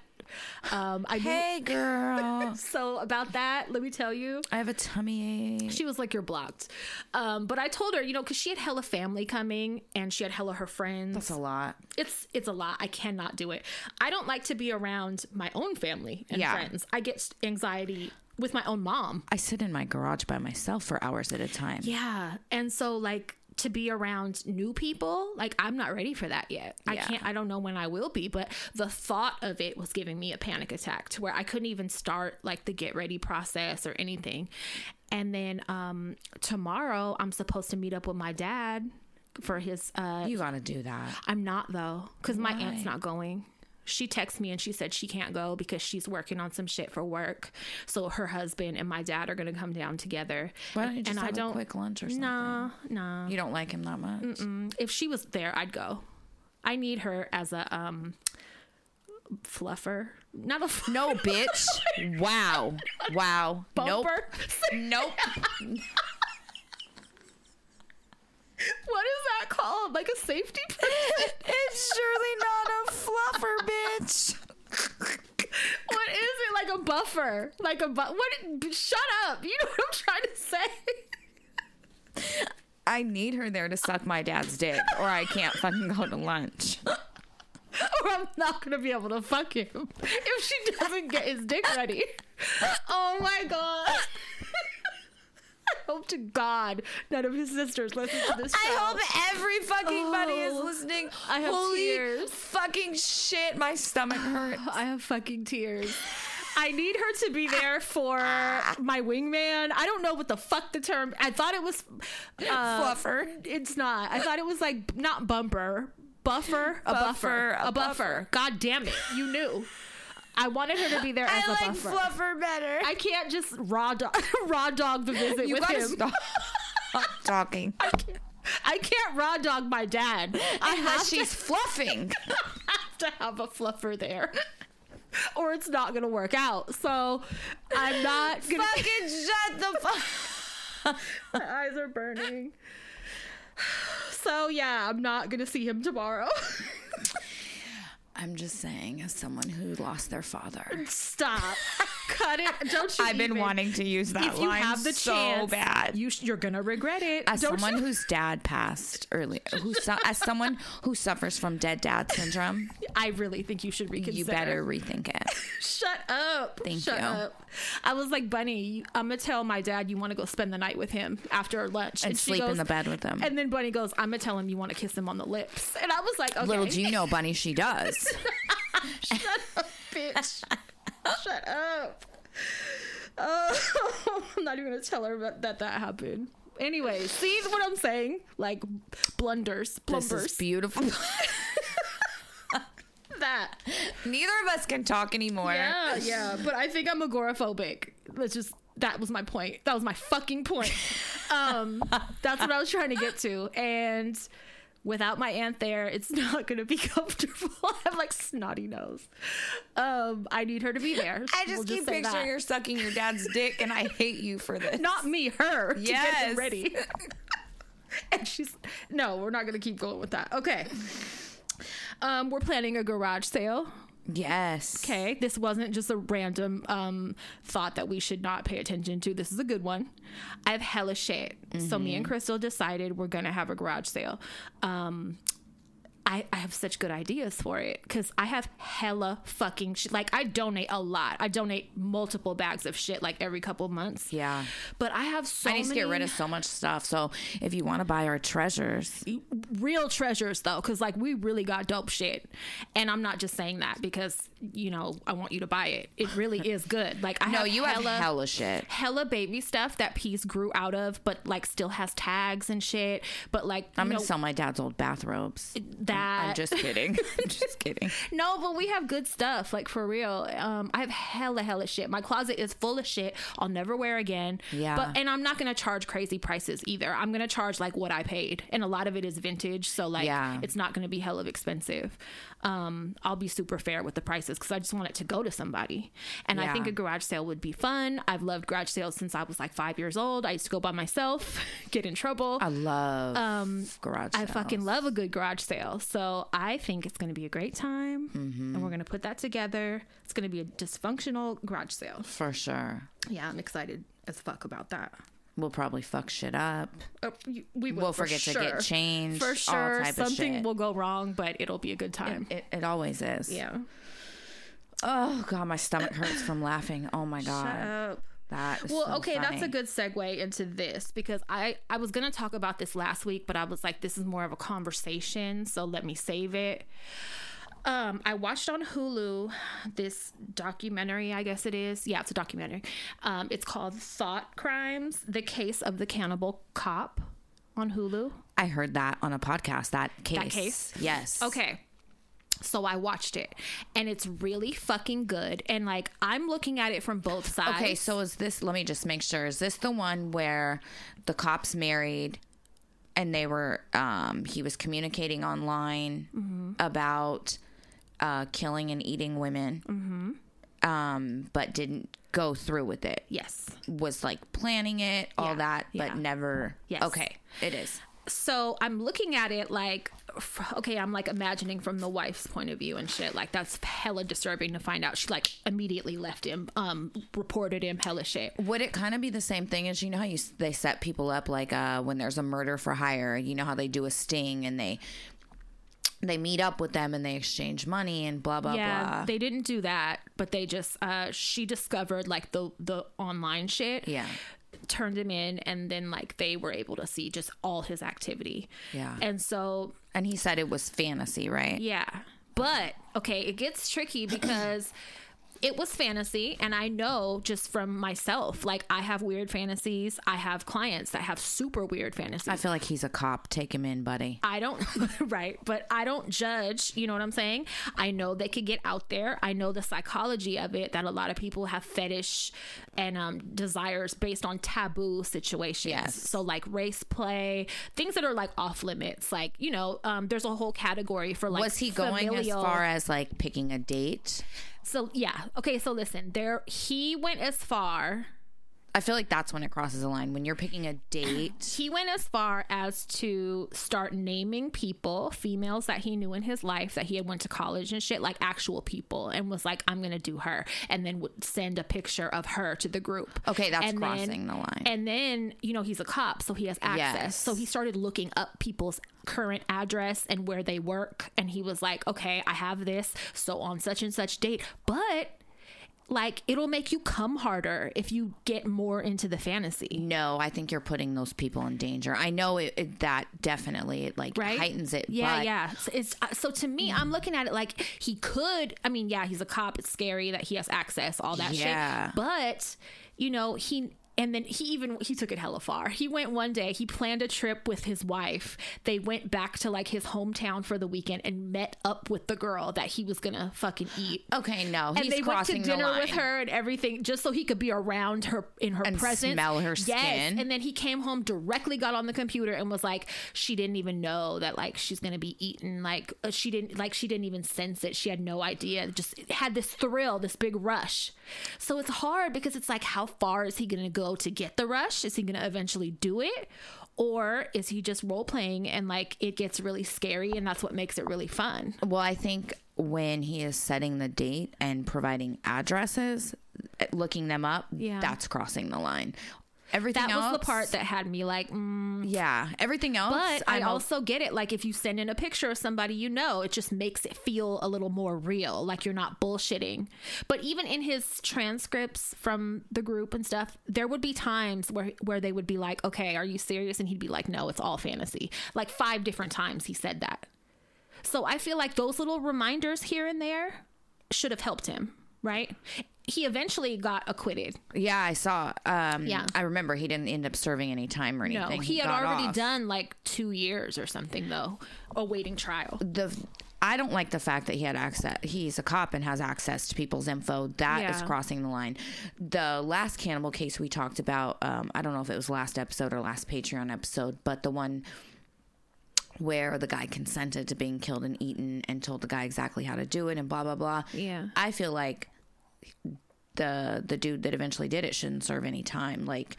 Speaker 1: Um, I knew-
Speaker 2: Hey, girl.
Speaker 1: so about that, let me tell you.
Speaker 2: I have a tummy ache.
Speaker 1: She was like, "You're blocked," um, but I told her, you know, because she had hella family coming and she had hella her friends.
Speaker 2: That's a lot.
Speaker 1: it's it's a lot. I cannot do it. I don't like to be around my own family and
Speaker 2: Yeah.
Speaker 1: friends. I get anxiety with my own mom.
Speaker 2: I sit in my garage by myself for hours at a time.
Speaker 1: Yeah, and so like to be around new people, like I'm not ready for that yet. I can't. I don't know when I will be, but the thought of it was giving me a panic attack to where I couldn't even start like the get ready process or anything. And then um tomorrow I'm supposed to meet up with my dad for his uh
Speaker 2: You got to do that.
Speaker 1: I'm not though, because my aunt's not going. She texted me and she said she can't go because she's working on some shit for work. So her husband and my dad are gonna come down together.
Speaker 2: Why don't you just
Speaker 1: and
Speaker 2: have
Speaker 1: I don't
Speaker 2: a quick lunch or something?
Speaker 1: Nah, nah.
Speaker 2: You don't like him that much?
Speaker 1: If she was there, I'd go. I need her as a um fluffer, not a f-
Speaker 2: No, bitch. wow. Wow.
Speaker 1: bumper.
Speaker 2: Nope. Nope.
Speaker 1: what is that called? Like a safety pin?
Speaker 2: it's surely not a fluffer, bitch.
Speaker 1: what is it? Like a buffer? Like a bu- what? Shut up! You know what I'm trying to say.
Speaker 2: I need her there to suck my dad's dick, or I can't fucking go to lunch.
Speaker 1: or I'm not gonna be able to fuck him if she doesn't get his dick ready. Oh my god. I hope to God none of his sisters listen to this show.
Speaker 2: I hope every fucking buddy is
Speaker 1: Oh,
Speaker 2: listening.
Speaker 1: I have
Speaker 2: Holy
Speaker 1: tears.
Speaker 2: fucking shit, my stomach hurts.
Speaker 1: I have fucking tears. I need her to be there for my wingman. I don't know what the fuck the term. I thought it was uh,
Speaker 2: Fluffer.
Speaker 1: It's not. I thought it was like not bumper, buffer, a buffer,
Speaker 2: Buffer,
Speaker 1: a
Speaker 2: a
Speaker 1: buffer. God damn it, you knew. I wanted her to be there as
Speaker 2: I
Speaker 1: a
Speaker 2: like
Speaker 1: buffer.
Speaker 2: Fluffer better.
Speaker 1: I can't just raw dog, raw dog the visit
Speaker 2: you
Speaker 1: with him.
Speaker 2: stop talking.
Speaker 1: I can't, I can't raw dog my dad. I have
Speaker 2: Unless
Speaker 1: to
Speaker 2: she's fluffing.
Speaker 1: I have to have a fluffer there. Or it's not gonna work out. So I'm not gonna
Speaker 2: Fucking shut the fuck.
Speaker 1: My eyes are burning. So yeah, I'm not gonna see him tomorrow.
Speaker 2: I'm just saying, as someone who lost their father,
Speaker 1: Stop. Cut it. Don't you?
Speaker 2: I've been
Speaker 1: even.
Speaker 2: wanting to use that
Speaker 1: If you
Speaker 2: line
Speaker 1: have the
Speaker 2: so
Speaker 1: chance,
Speaker 2: bad.
Speaker 1: you sh- you're gonna regret it.
Speaker 2: as
Speaker 1: Don't
Speaker 2: someone
Speaker 1: you?
Speaker 2: whose dad passed early, who su- as someone who suffers from dead dad syndrome,
Speaker 1: I really think you should reconsider.
Speaker 2: you better rethink it.
Speaker 1: Shut up.
Speaker 2: Thank
Speaker 1: Shut
Speaker 2: you.
Speaker 1: up. I was like, Bunny, I'm gonna tell my dad you want to go spend the night with him after lunch
Speaker 2: And
Speaker 1: she
Speaker 2: sleep in the bed with him.
Speaker 1: And then Bunny goes, I'm gonna tell him you want to kiss him on the lips. And I was like, okay.
Speaker 2: Little do you know, Bunny, she does.
Speaker 1: Shut up, bitch. Shut up. Oh, I'm not even gonna tell her that that, that happened. Anyway, see what I'm saying? Like blunders,
Speaker 2: This is beautiful.
Speaker 1: that.
Speaker 2: Neither of us can talk anymore.
Speaker 1: Yeah, yeah. But I think I'm agoraphobic. Let's just that was my point. That was my fucking point. Um, that's what I was trying to get to. And without my aunt there, it's not gonna be comfortable. I have like snotty nose. Um, I need her to be there.
Speaker 2: I just
Speaker 1: We'll
Speaker 2: keep
Speaker 1: say
Speaker 2: picturing
Speaker 1: that.
Speaker 2: her sucking your dad's dick, and I hate you for this.
Speaker 1: Not me, her. To get
Speaker 2: Yes.
Speaker 1: ready. and she's no, we're not gonna keep going with that. Okay. Um, we're planning a garage sale.
Speaker 2: Yes.
Speaker 1: Okay, this wasn't just a random um, thought that we should not pay attention to. This is a good one. I have hella shit. So me and Crystal decided we're gonna have a garage sale. Um, I, I have such good ideas for it because I have hella fucking shit. Like I donate a lot. I donate multiple bags of shit like every couple months.
Speaker 2: Yeah.
Speaker 1: But I have so
Speaker 2: I need to get rid
Speaker 1: many-
Speaker 2: of so much stuff. So if you want to buy our treasures,
Speaker 1: real treasures though because like we really got dope shit and i'm not just saying that because you know i want you to buy it it really is good like i
Speaker 2: no,
Speaker 1: have
Speaker 2: you
Speaker 1: hella,
Speaker 2: have hella shit.
Speaker 1: hella baby stuff that piece grew out of but like still has tags and shit but like
Speaker 2: I'm gonna sell my dad's old bathrobes.
Speaker 1: that
Speaker 2: I'm just kidding. I'm just kidding.
Speaker 1: no but we have good stuff like for real um i have hella hella shit my closet is full of shit i'll never wear again
Speaker 2: Yeah.
Speaker 1: but and i'm not gonna charge crazy prices either i'm gonna charge like what i paid and a lot of it is vintage so like
Speaker 2: Yeah.
Speaker 1: it's not gonna be hella expensive um i'll be super fair with the prices because i just want it to go to somebody and i think a garage sale would be fun i've loved garage sales since i was like five years old i used to go by myself get in trouble
Speaker 2: I love um garage. sales.
Speaker 1: I fucking love a good garage sale. So I think it's going to be a great time.
Speaker 2: Mm-hmm.
Speaker 1: And we're going to put that together. It's going to be a dysfunctional garage sale.
Speaker 2: for sure.
Speaker 1: Yeah, I'm excited as fuck about that.
Speaker 2: We'll probably fuck shit up.
Speaker 1: Uh, we will
Speaker 2: We'll
Speaker 1: for
Speaker 2: forget to get changed.
Speaker 1: For
Speaker 2: all
Speaker 1: sure. Something will go wrong, but it'll be a good time.
Speaker 2: It, it always is.
Speaker 1: yeah.
Speaker 2: Oh god, my stomach hurts from laughing. Oh my god,
Speaker 1: Shut up.
Speaker 2: That.
Speaker 1: Well,
Speaker 2: so
Speaker 1: okay, that's a good segue into this because I I was gonna talk about this last week, but I was like, this is more of a conversation, so let me save it. Um, I watched on Hulu this documentary, I guess it is. Yeah, it's a documentary. Um, it's called Thought Crimes: The Case of the Cannibal Cop on Hulu.
Speaker 2: I heard that on a podcast. That case.
Speaker 1: That case?
Speaker 2: Yes.
Speaker 1: Okay. So I watched it and it's really fucking good. And like I'm looking at it from both sides.
Speaker 2: Okay, so is this? Let me just make sure. Is this the one where the cops married, and they were? Um, he was communicating online
Speaker 1: Mm-hmm.
Speaker 2: about uh, killing and eating women,
Speaker 1: Mm-hmm.
Speaker 2: um, but didn't go through with it.
Speaker 1: yes.
Speaker 2: Was like planning it, all
Speaker 1: Yeah,
Speaker 2: that, but
Speaker 1: yeah.
Speaker 2: never.
Speaker 1: Yes.
Speaker 2: Okay, it is.
Speaker 1: so I'm looking at it like, okay, I'm like imagining from the wife's point of view and shit. Like that's hella disturbing to find out. She like immediately left him, um, reported him hella shit.
Speaker 2: Would it kind of be the same thing as you know how you they set people up like uh, when there's a murder for hire? You know how they do a sting and they they meet up with them and they exchange money and blah blah
Speaker 1: yeah,
Speaker 2: blah.
Speaker 1: they didn't do that, but they just uh, she discovered like the the online shit.
Speaker 2: Yeah.
Speaker 1: Turned him in, and then like they were able to see just all his activity.
Speaker 2: Yeah.
Speaker 1: and so
Speaker 2: and he said it was fantasy, right?
Speaker 1: Yeah. But okay, it gets tricky because it was fantasy and i know just from myself like i have weird fantasies i have clients that have super weird fantasies
Speaker 2: I feel like he's a cop. Take him in, buddy.
Speaker 1: I don't, right, but I don't judge. You know what I'm saying? I know they could get out there. I know the psychology of it that a lot of people have fetish and um, desires based on taboo situations.
Speaker 2: Yes.
Speaker 1: So, like race play, things that are like off limits. Like, you know, um, there's a whole category for like.
Speaker 2: Was he going
Speaker 1: familial-
Speaker 2: as far as like picking a date?
Speaker 1: So, yeah. Okay, so listen, there, he went as far.
Speaker 2: I feel like that's when it crosses a line. When you're picking a date,
Speaker 1: He went as far as to start naming people, females that he knew in his life that he had went to college and shit, like actual people, and was like, "I'm gonna do her," and then would send a picture of her to the group.
Speaker 2: Okay, that's
Speaker 1: And then-
Speaker 2: crossing the line.
Speaker 1: And then you know he's a cop, so he has access.
Speaker 2: Yes.
Speaker 1: So he started looking up people's current address and where they work, and he was like, "Okay, I have this, so on such and such date," but. Like it'll make you come harder if you get more into the fantasy.
Speaker 2: no, I think you're putting those people in danger. I know it, it that definitely it like
Speaker 1: right?
Speaker 2: heightens it.
Speaker 1: Yeah,
Speaker 2: but
Speaker 1: yeah. So it's uh, so to me, I'm looking at it like he could. I mean, yeah, he's a cop. It's scary that he has access, all that
Speaker 2: Yeah.
Speaker 1: shit. But you know, he and then he even he took it hella far. He went one day. He planned a trip with his wife. They went back to like his hometown for the weekend and met up with the girl that he was gonna fucking eat.
Speaker 2: Okay, no,
Speaker 1: And they went to dinner with her and everything, just so he could be around her in her
Speaker 2: And
Speaker 1: presence,
Speaker 2: smell her
Speaker 1: Yes.
Speaker 2: skin.
Speaker 1: And then he came home directly, got on the computer, and was like, she didn't even know that like she's gonna be eaten. Like uh, she didn't like she didn't even sense it. She had no idea. Just had this thrill, this big rush. So it's hard because it's like, how far is he gonna go to get the rush? Is he gonna eventually do it? Or is he just role playing and like it gets really scary and that's what makes it really fun?
Speaker 2: Well, I think when he is setting the date and providing addresses, looking them up,
Speaker 1: Yeah.
Speaker 2: that's crossing the line. Everything
Speaker 1: That
Speaker 2: else,
Speaker 1: was the part that had me like, mm,
Speaker 2: yeah. Everything else,
Speaker 1: But I
Speaker 2: I'm o-
Speaker 1: also get it. Like if you send in a picture of somebody you know, it just makes it feel a little more real. Like you're not bullshitting. But even in his transcripts from the group and stuff, there would be times where where they would be like, "Okay, are you serious?" And he'd be like, "No, it's all fantasy." Like five different times he said that. So I feel like those little reminders here and there should have helped him, right? He eventually got acquitted.
Speaker 2: yeah, I saw. Um,
Speaker 1: Yeah.
Speaker 2: I remember he didn't end up serving any time or anything.
Speaker 1: No, he had already
Speaker 2: off.
Speaker 1: done like two years or something though, awaiting trial.
Speaker 2: the I don't like the fact that he had access. He's a cop and has access to people's info. That is
Speaker 1: Yeah.
Speaker 2: crossing the line. The last cannibal case we talked about, um, I don't know if it was last episode or last Patreon episode, but the one where the guy consented to being killed and eaten and told the guy exactly how to do it and blah blah blah.
Speaker 1: Yeah.
Speaker 2: I feel like the the dude that eventually did it shouldn't serve any time. Like,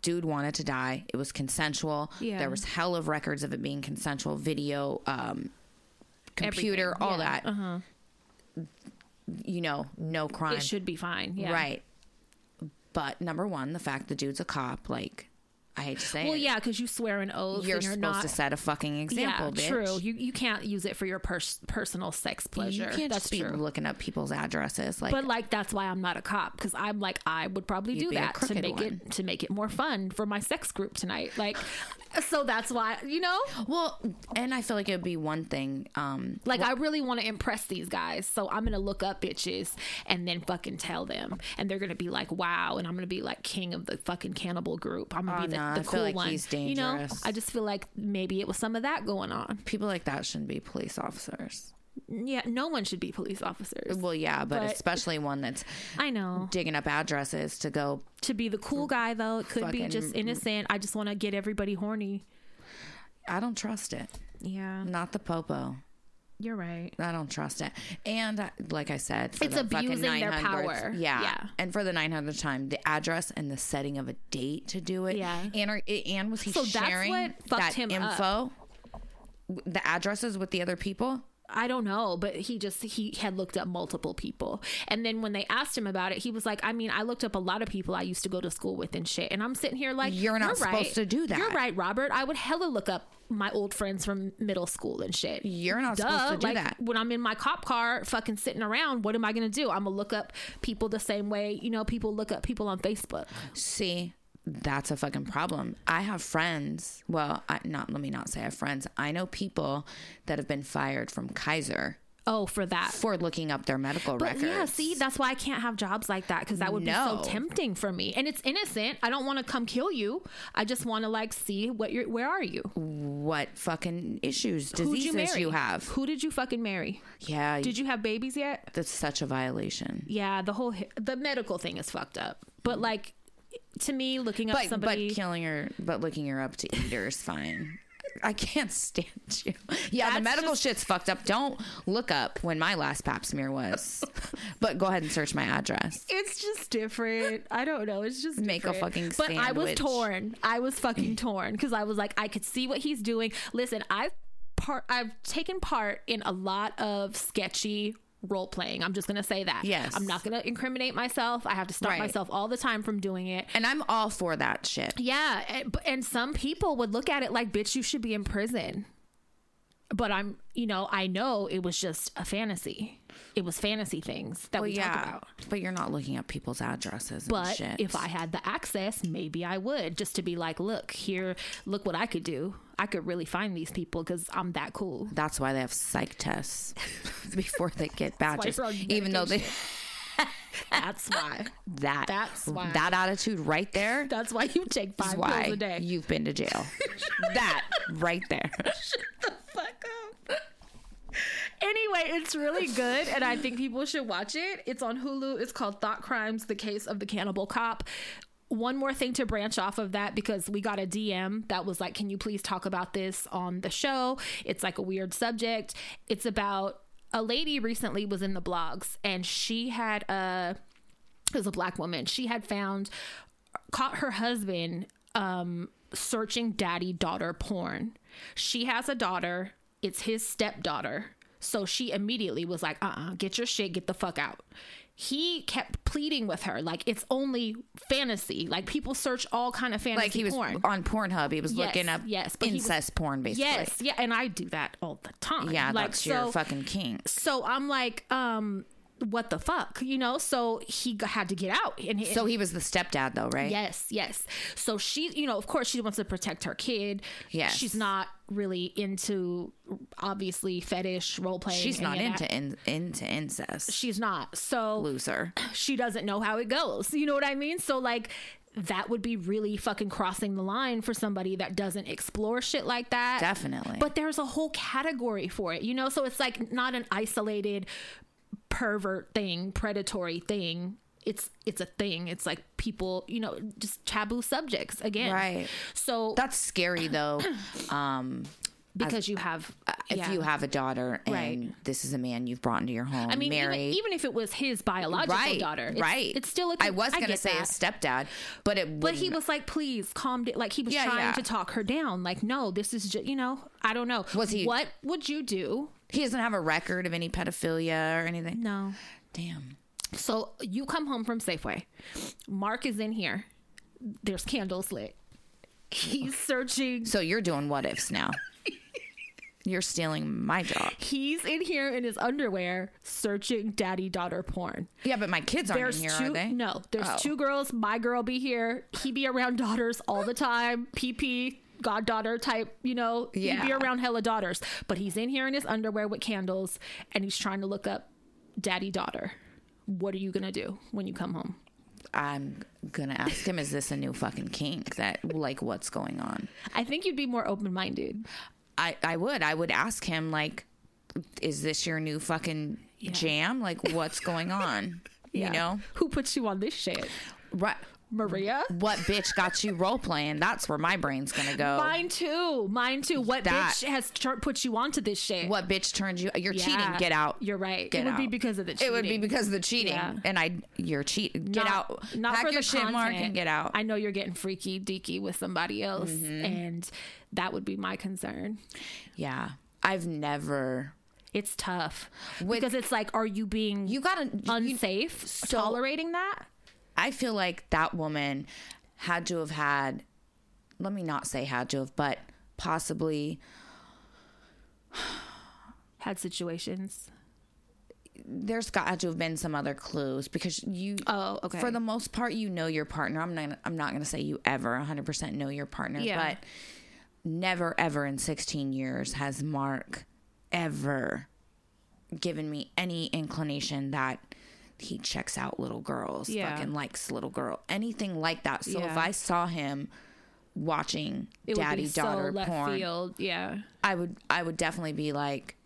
Speaker 2: dude wanted to die. It was consensual.
Speaker 1: Yeah.
Speaker 2: There was hell of records of it being consensual. Video, um, computer,
Speaker 1: Everything.
Speaker 2: all
Speaker 1: Yeah.
Speaker 2: that.
Speaker 1: Uh-huh.
Speaker 2: You know, no crime.
Speaker 1: It should be fine. Yeah.
Speaker 2: Right. But number one, the fact the dude's a cop, like, I hate to say it.
Speaker 1: Well,
Speaker 2: it.
Speaker 1: yeah, because you swear an oath.
Speaker 2: You're
Speaker 1: and you're
Speaker 2: supposed
Speaker 1: not,
Speaker 2: to set a fucking example,
Speaker 1: yeah,
Speaker 2: bitch.
Speaker 1: true. You you can't use it for your pers- personal sex pleasure.
Speaker 2: You can't
Speaker 1: that's
Speaker 2: just be
Speaker 1: true.
Speaker 2: looking up people's addresses. Like,
Speaker 1: But like that's why I'm not a cop because I'm like I would probably do that to make
Speaker 2: one.
Speaker 1: it to make it more fun for my sex group tonight. Like, so that's why you know,
Speaker 2: well, and I feel like it would be one thing. Um,
Speaker 1: like I really want to impress these guys, so I'm gonna look up bitches and then fucking tell them, and they're gonna be like, wow, and I'm gonna be like king of the fucking cannibal group. I'm gonna
Speaker 2: Oh,
Speaker 1: be the,
Speaker 2: no,
Speaker 1: the
Speaker 2: I feel
Speaker 1: cool
Speaker 2: like
Speaker 1: one.
Speaker 2: he's
Speaker 1: You know,
Speaker 2: dangerous.
Speaker 1: I just feel like maybe it was some of that going on.
Speaker 2: people like that shouldn't be police officers.
Speaker 1: Yeah, no one should be police officers.
Speaker 2: Well, yeah, but,
Speaker 1: But-
Speaker 2: especially one that's
Speaker 1: I know.
Speaker 2: digging up addresses to go.
Speaker 1: To be the cool guy though, it could be just innocent. I just want to get everybody horny.
Speaker 2: I don't trust it.
Speaker 1: Yeah,
Speaker 2: Not the popo.
Speaker 1: You're right.
Speaker 2: I don't trust it. And uh, like I said, for
Speaker 1: It's abusing their power.
Speaker 2: Yeah.
Speaker 1: Yeah.
Speaker 2: And for the 900th time, the address and the setting of a date to do it.
Speaker 1: Yeah.
Speaker 2: And, and was he
Speaker 1: So that's
Speaker 2: sharing
Speaker 1: what
Speaker 2: that
Speaker 1: him up.
Speaker 2: info? The addresses with the other people?
Speaker 1: I don't know, but he just he had looked up multiple people. And then when they asked him about it, he was like, I mean, I looked up a lot of people I used to go to school with and shit. And I'm sitting here like
Speaker 2: You're not
Speaker 1: right.
Speaker 2: supposed to do that.
Speaker 1: You're right, Robert. I would hella look up my old friends from middle school and shit.
Speaker 2: You're not
Speaker 1: Duh.
Speaker 2: supposed to do
Speaker 1: like,
Speaker 2: that.
Speaker 1: When I'm in my cop car fucking sitting around, what am I gonna do? I'm gonna look up people the same way, you know, people look up people on Facebook.
Speaker 2: See, that's a fucking problem. I have friends. Well, I, not let me not say I have friends. I know people that have been fired from Kaiser
Speaker 1: Oh, for that.
Speaker 2: for looking up their medical
Speaker 1: But
Speaker 2: records.
Speaker 1: yeah, see, that's why I can't have jobs like that because that would be so tempting for me. And it's innocent. I don't want to come kill you. I just want to like see what you're. Where are you?
Speaker 2: what fucking issues, diseases
Speaker 1: you
Speaker 2: you have.
Speaker 1: Who did you fucking marry?
Speaker 2: Yeah,
Speaker 1: Did you have babies yet?
Speaker 2: that's such a violation.
Speaker 1: Yeah, the whole the medical thing is fucked up. But like, to me, looking up
Speaker 2: But
Speaker 1: somebody.
Speaker 2: but killing her, but looking her up to eat her is fine. I can't stand you. Yeah, the medical
Speaker 1: just-
Speaker 2: shit's fucked up. Don't look up when my last pap smear was. but go ahead and search my address.
Speaker 1: it's just different. I don't know. It's just
Speaker 2: Make a
Speaker 1: different.
Speaker 2: fucking
Speaker 1: But I was torn. I was fucking torn because I was like, I could see what he's doing. Listen, I've part. I've taken part in a lot of sketchy role playing. I'm just gonna say that.
Speaker 2: Yes.
Speaker 1: I'm not gonna incriminate myself. I have to stop
Speaker 2: Right.
Speaker 1: myself all the time from doing it.
Speaker 2: And I'm all for that shit.
Speaker 1: Yeah, eh, and, and some people would look at it like, "Bitch, you should be in prison." But I'm, you know, I know it was just a fantasy. It was fantasy things that
Speaker 2: Well,
Speaker 1: we talk about.
Speaker 2: but you're not looking up people's addresses and
Speaker 1: But
Speaker 2: shit.
Speaker 1: if I had the access, maybe I would just to be like, look, here, look what I could do. I could really find these people because I'm that cool.
Speaker 2: That's why they have psych tests before they get badges. Even though they
Speaker 1: That's why.
Speaker 2: that
Speaker 1: That's why.
Speaker 2: that attitude right there
Speaker 1: That's why you take five pills a day.
Speaker 2: you've been to jail. that right there.
Speaker 1: Shut the fuck up. Anyway, it's really good, and I think people should watch it. It's on Hulu. It's called Thought Crimes: The Case of the Cannibal Cop. One more thing to branch off of that because we got a DM that was like, "Can you please talk about this on the show?" It's like a weird subject. It's about a lady recently was in the blogs, and she had a it was a black woman. She had found caught her husband um searching daddy daughter porn. She has a daughter. It's his stepdaughter. So she immediately was like, "Uh-uh, get your shit, get the fuck out." He kept pleading with her like it's only fantasy. Like people search all kind of fantasy
Speaker 2: Like he was
Speaker 1: porn.
Speaker 2: on Pornhub, he was
Speaker 1: Yes,
Speaker 2: looking up
Speaker 1: yes, he was-
Speaker 2: incest porn basically.
Speaker 1: Yes, yeah, and I do that all the time.
Speaker 2: Yeah,
Speaker 1: like
Speaker 2: that's
Speaker 1: so
Speaker 2: your fucking king.
Speaker 1: so I'm like, um, what the fuck, you know? So he had to get out, and he,
Speaker 2: So he was the stepdad though, right?
Speaker 1: yes, yes. So she, you know, of course, she wants to protect her kid.
Speaker 2: Yes.
Speaker 1: she's not really into obviously fetish role playing.
Speaker 2: She's not
Speaker 1: any of that.
Speaker 2: into in, into incest.
Speaker 1: She's not. So
Speaker 2: Loser.
Speaker 1: she doesn't know how it goes. You know what I mean? So like that would be really fucking crossing the line for somebody that doesn't explore shit like that.
Speaker 2: Definitely.
Speaker 1: But there's a whole category for it, you know? So it's like not an isolated pervert thing, predatory thing. It's it's a thing. It's like people, you know, just taboo subjects again.
Speaker 2: Right.
Speaker 1: So
Speaker 2: That's scary though. Um
Speaker 1: because you have
Speaker 2: if
Speaker 1: yeah.
Speaker 2: you have a daughter and
Speaker 1: Right.
Speaker 2: this is a man you've brought into your home,
Speaker 1: I mean, even,
Speaker 2: married.
Speaker 1: even if it was his biological
Speaker 2: right,
Speaker 1: daughter,
Speaker 2: right.
Speaker 1: It's still a
Speaker 2: I was gonna
Speaker 1: get
Speaker 2: say
Speaker 1: that.
Speaker 2: his stepdad, but it
Speaker 1: But he was like, please calm down. Like he was
Speaker 2: Yeah,
Speaker 1: trying
Speaker 2: yeah.
Speaker 1: to talk her down. Like, no, this is just, you know, I don't know.
Speaker 2: Was he-
Speaker 1: What would you do?
Speaker 2: He doesn't have a record of any pedophilia or anything.
Speaker 1: No.
Speaker 2: Damn.
Speaker 1: So you come home from Safeway. Mark is in here. There's candles lit. He's searching.
Speaker 2: So you're doing what ifs now. you're stealing my job.
Speaker 1: He's in here in his underwear searching daddy daughter porn.
Speaker 2: Yeah, but my kids aren't
Speaker 1: There's
Speaker 2: in here,
Speaker 1: two.
Speaker 2: are they?
Speaker 1: No, there's
Speaker 2: Oh.
Speaker 1: two girls. My girl be here. He be around daughters all the time. PP goddaughter type. You know, he'd be around hella daughters. But he's in here in his underwear with candles, and he's trying to look up daddy daughter. What are you gonna do when you come home?
Speaker 2: I'm gonna ask him, is this a new fucking kink that like what's going on?
Speaker 1: I think you'd be more open minded.
Speaker 2: I, I would. I would ask him like is this your new fucking jam? Like what's going on? You know?
Speaker 1: who puts you on this shit?
Speaker 2: Right
Speaker 1: Maria.
Speaker 2: what bitch got you role playing? That's where my brain's gonna go.
Speaker 1: Mine too. Mine too. What
Speaker 2: That-
Speaker 1: bitch has tur- put you onto this shit?
Speaker 2: What bitch turned you you're cheating, get out.
Speaker 1: You're right.
Speaker 2: Get
Speaker 1: it would be because of the cheating.
Speaker 2: It would be because of the cheating.
Speaker 1: Yeah.
Speaker 2: And I you're cheating. Get
Speaker 1: Not-
Speaker 2: out.
Speaker 1: Not
Speaker 2: Pack
Speaker 1: for
Speaker 2: your
Speaker 1: the
Speaker 2: shit
Speaker 1: content.
Speaker 2: mark and get out.
Speaker 1: I know you're getting freaky deaky with somebody else,
Speaker 2: Mm-hmm.
Speaker 1: and that would be my concern.
Speaker 2: yeah. I've never
Speaker 1: It's tough
Speaker 2: With-
Speaker 1: because it's like, are you being
Speaker 2: you gotta you-
Speaker 1: unsafe tolerating that?
Speaker 2: I feel like that woman had to have had, let me not say had to have, but possibly
Speaker 1: Had situations.
Speaker 2: there's got to have been some other clues because you,
Speaker 1: Oh, okay.
Speaker 2: for the most part, you know your partner. I'm not, I'm not going to say you ever 100% know your partner,
Speaker 1: Yeah.
Speaker 2: but never, ever in 16 years has Mark ever given me any inclination that he checks out little girls,
Speaker 1: Yeah.
Speaker 2: fucking likes little girl, anything like that. So if I saw him watching
Speaker 1: It would
Speaker 2: daddy
Speaker 1: so
Speaker 2: daughter
Speaker 1: left
Speaker 2: porn,
Speaker 1: field. Yeah.
Speaker 2: I would I would definitely be like,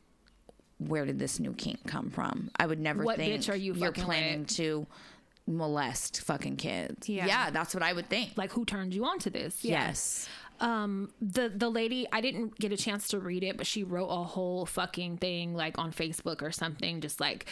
Speaker 2: where did this new kink come from? I would never
Speaker 1: What
Speaker 2: think
Speaker 1: bitch are you
Speaker 2: you're planning
Speaker 1: with?
Speaker 2: to molest fucking kids.
Speaker 1: Yeah.
Speaker 2: yeah, that's what I would think.
Speaker 1: Like who turned you on to this? Yeah.
Speaker 2: Yes.
Speaker 1: um the the lady i didn't get a chance to read it but she wrote a whole fucking thing like on facebook or something just like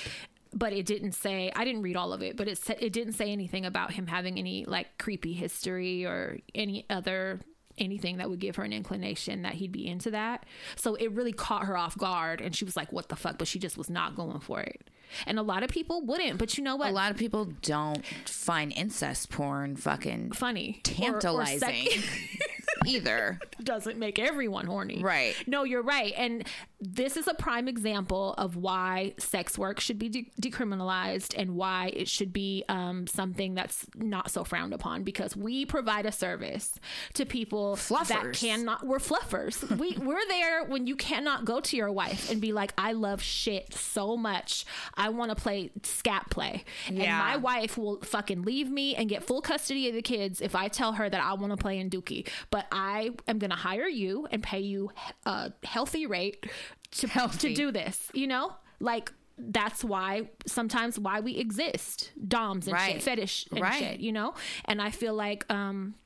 Speaker 1: but it didn't say i didn't read all of it but it said it didn't say anything about him having any like creepy history or any other anything that would give her an inclination that he'd be into that. So it really caught her off guard and she was like what the fuck? But she just was not going for it and a lot of people wouldn't but you know what
Speaker 2: A lot of people don't find incest porn fucking
Speaker 1: funny Or- or
Speaker 2: tantalizing either.
Speaker 1: doesn't make everyone horny.
Speaker 2: Right.
Speaker 1: No, you're right. And this is a prime example of why sex work should be de- decriminalized and why it should be um, something that's not so frowned upon because we provide a service to people that cannot, we're fluffers. we, we're there when you cannot go to your wife and be like, I love shit so much. I want to play scat play. And my wife will fucking leave me and get full custody of the kids if I tell her that I want to play in Dookie. But I am going to hire you and pay you a healthy rate to,
Speaker 2: Healthy.
Speaker 1: to do this, you know? Like, that's why sometimes why we exist doms and
Speaker 2: Right.
Speaker 1: shit fetish and
Speaker 2: Right.
Speaker 1: shit you know and i feel like um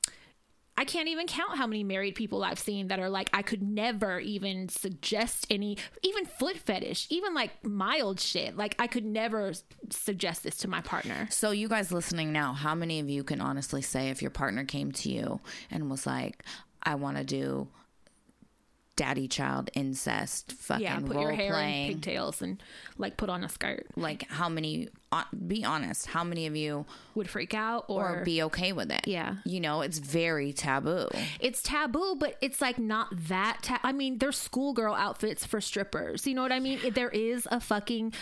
Speaker 1: I can't even count how many married people I've seen that are like, I could never even suggest any, even foot fetish, even like mild shit. Like, I could never suggest this to my partner.
Speaker 2: So you guys listening now, how many of you can honestly say if your partner came to you and was like, I want to do daddy child incest fucking
Speaker 1: Yeah, put your hair in pigtails and like put on a skirt.
Speaker 2: like how many uh, be honest how many of you
Speaker 1: Would freak out
Speaker 2: or,
Speaker 1: or,
Speaker 2: be okay with it
Speaker 1: Yeah.
Speaker 2: you know it's very taboo
Speaker 1: it's taboo, but it's like not that. Ta- I mean, there's schoolgirl outfits for strippers. You know what I mean? There is a fucking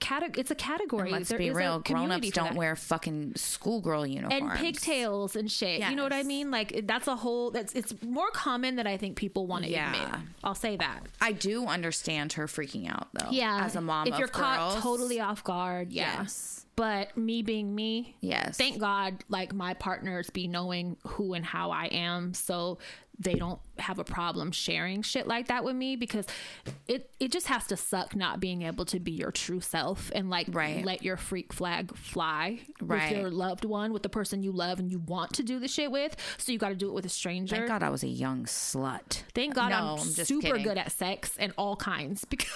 Speaker 1: category. It's a category.
Speaker 2: let's
Speaker 1: There
Speaker 2: be real grown-ups don't wear fucking schoolgirl uniforms
Speaker 1: and pigtails and shit. You know what I mean? Like that's a whole. That's it's more common than I think people want to
Speaker 2: Yeah.
Speaker 1: admit. I'll say that.
Speaker 2: i do understand her freaking out though
Speaker 1: Yeah,
Speaker 2: as a mom
Speaker 1: if you're caught totally off guard, yeah.
Speaker 2: Yes.
Speaker 1: But me being me,
Speaker 2: Yes.
Speaker 1: Thank God, like my partners be knowing who and how I am, so they don't have a problem sharing shit like that with me because it it just has to suck not being able to be your true self and like
Speaker 2: Right.
Speaker 1: let your freak flag fly
Speaker 2: Right.
Speaker 1: with your loved one, with the person you love and you want to do the shit with. So you got to do it with a stranger.
Speaker 2: thank god i was a young slut
Speaker 1: Thank God
Speaker 2: No,
Speaker 1: I'm,
Speaker 2: I'm
Speaker 1: super
Speaker 2: kidding.
Speaker 1: good at sex and all kinds because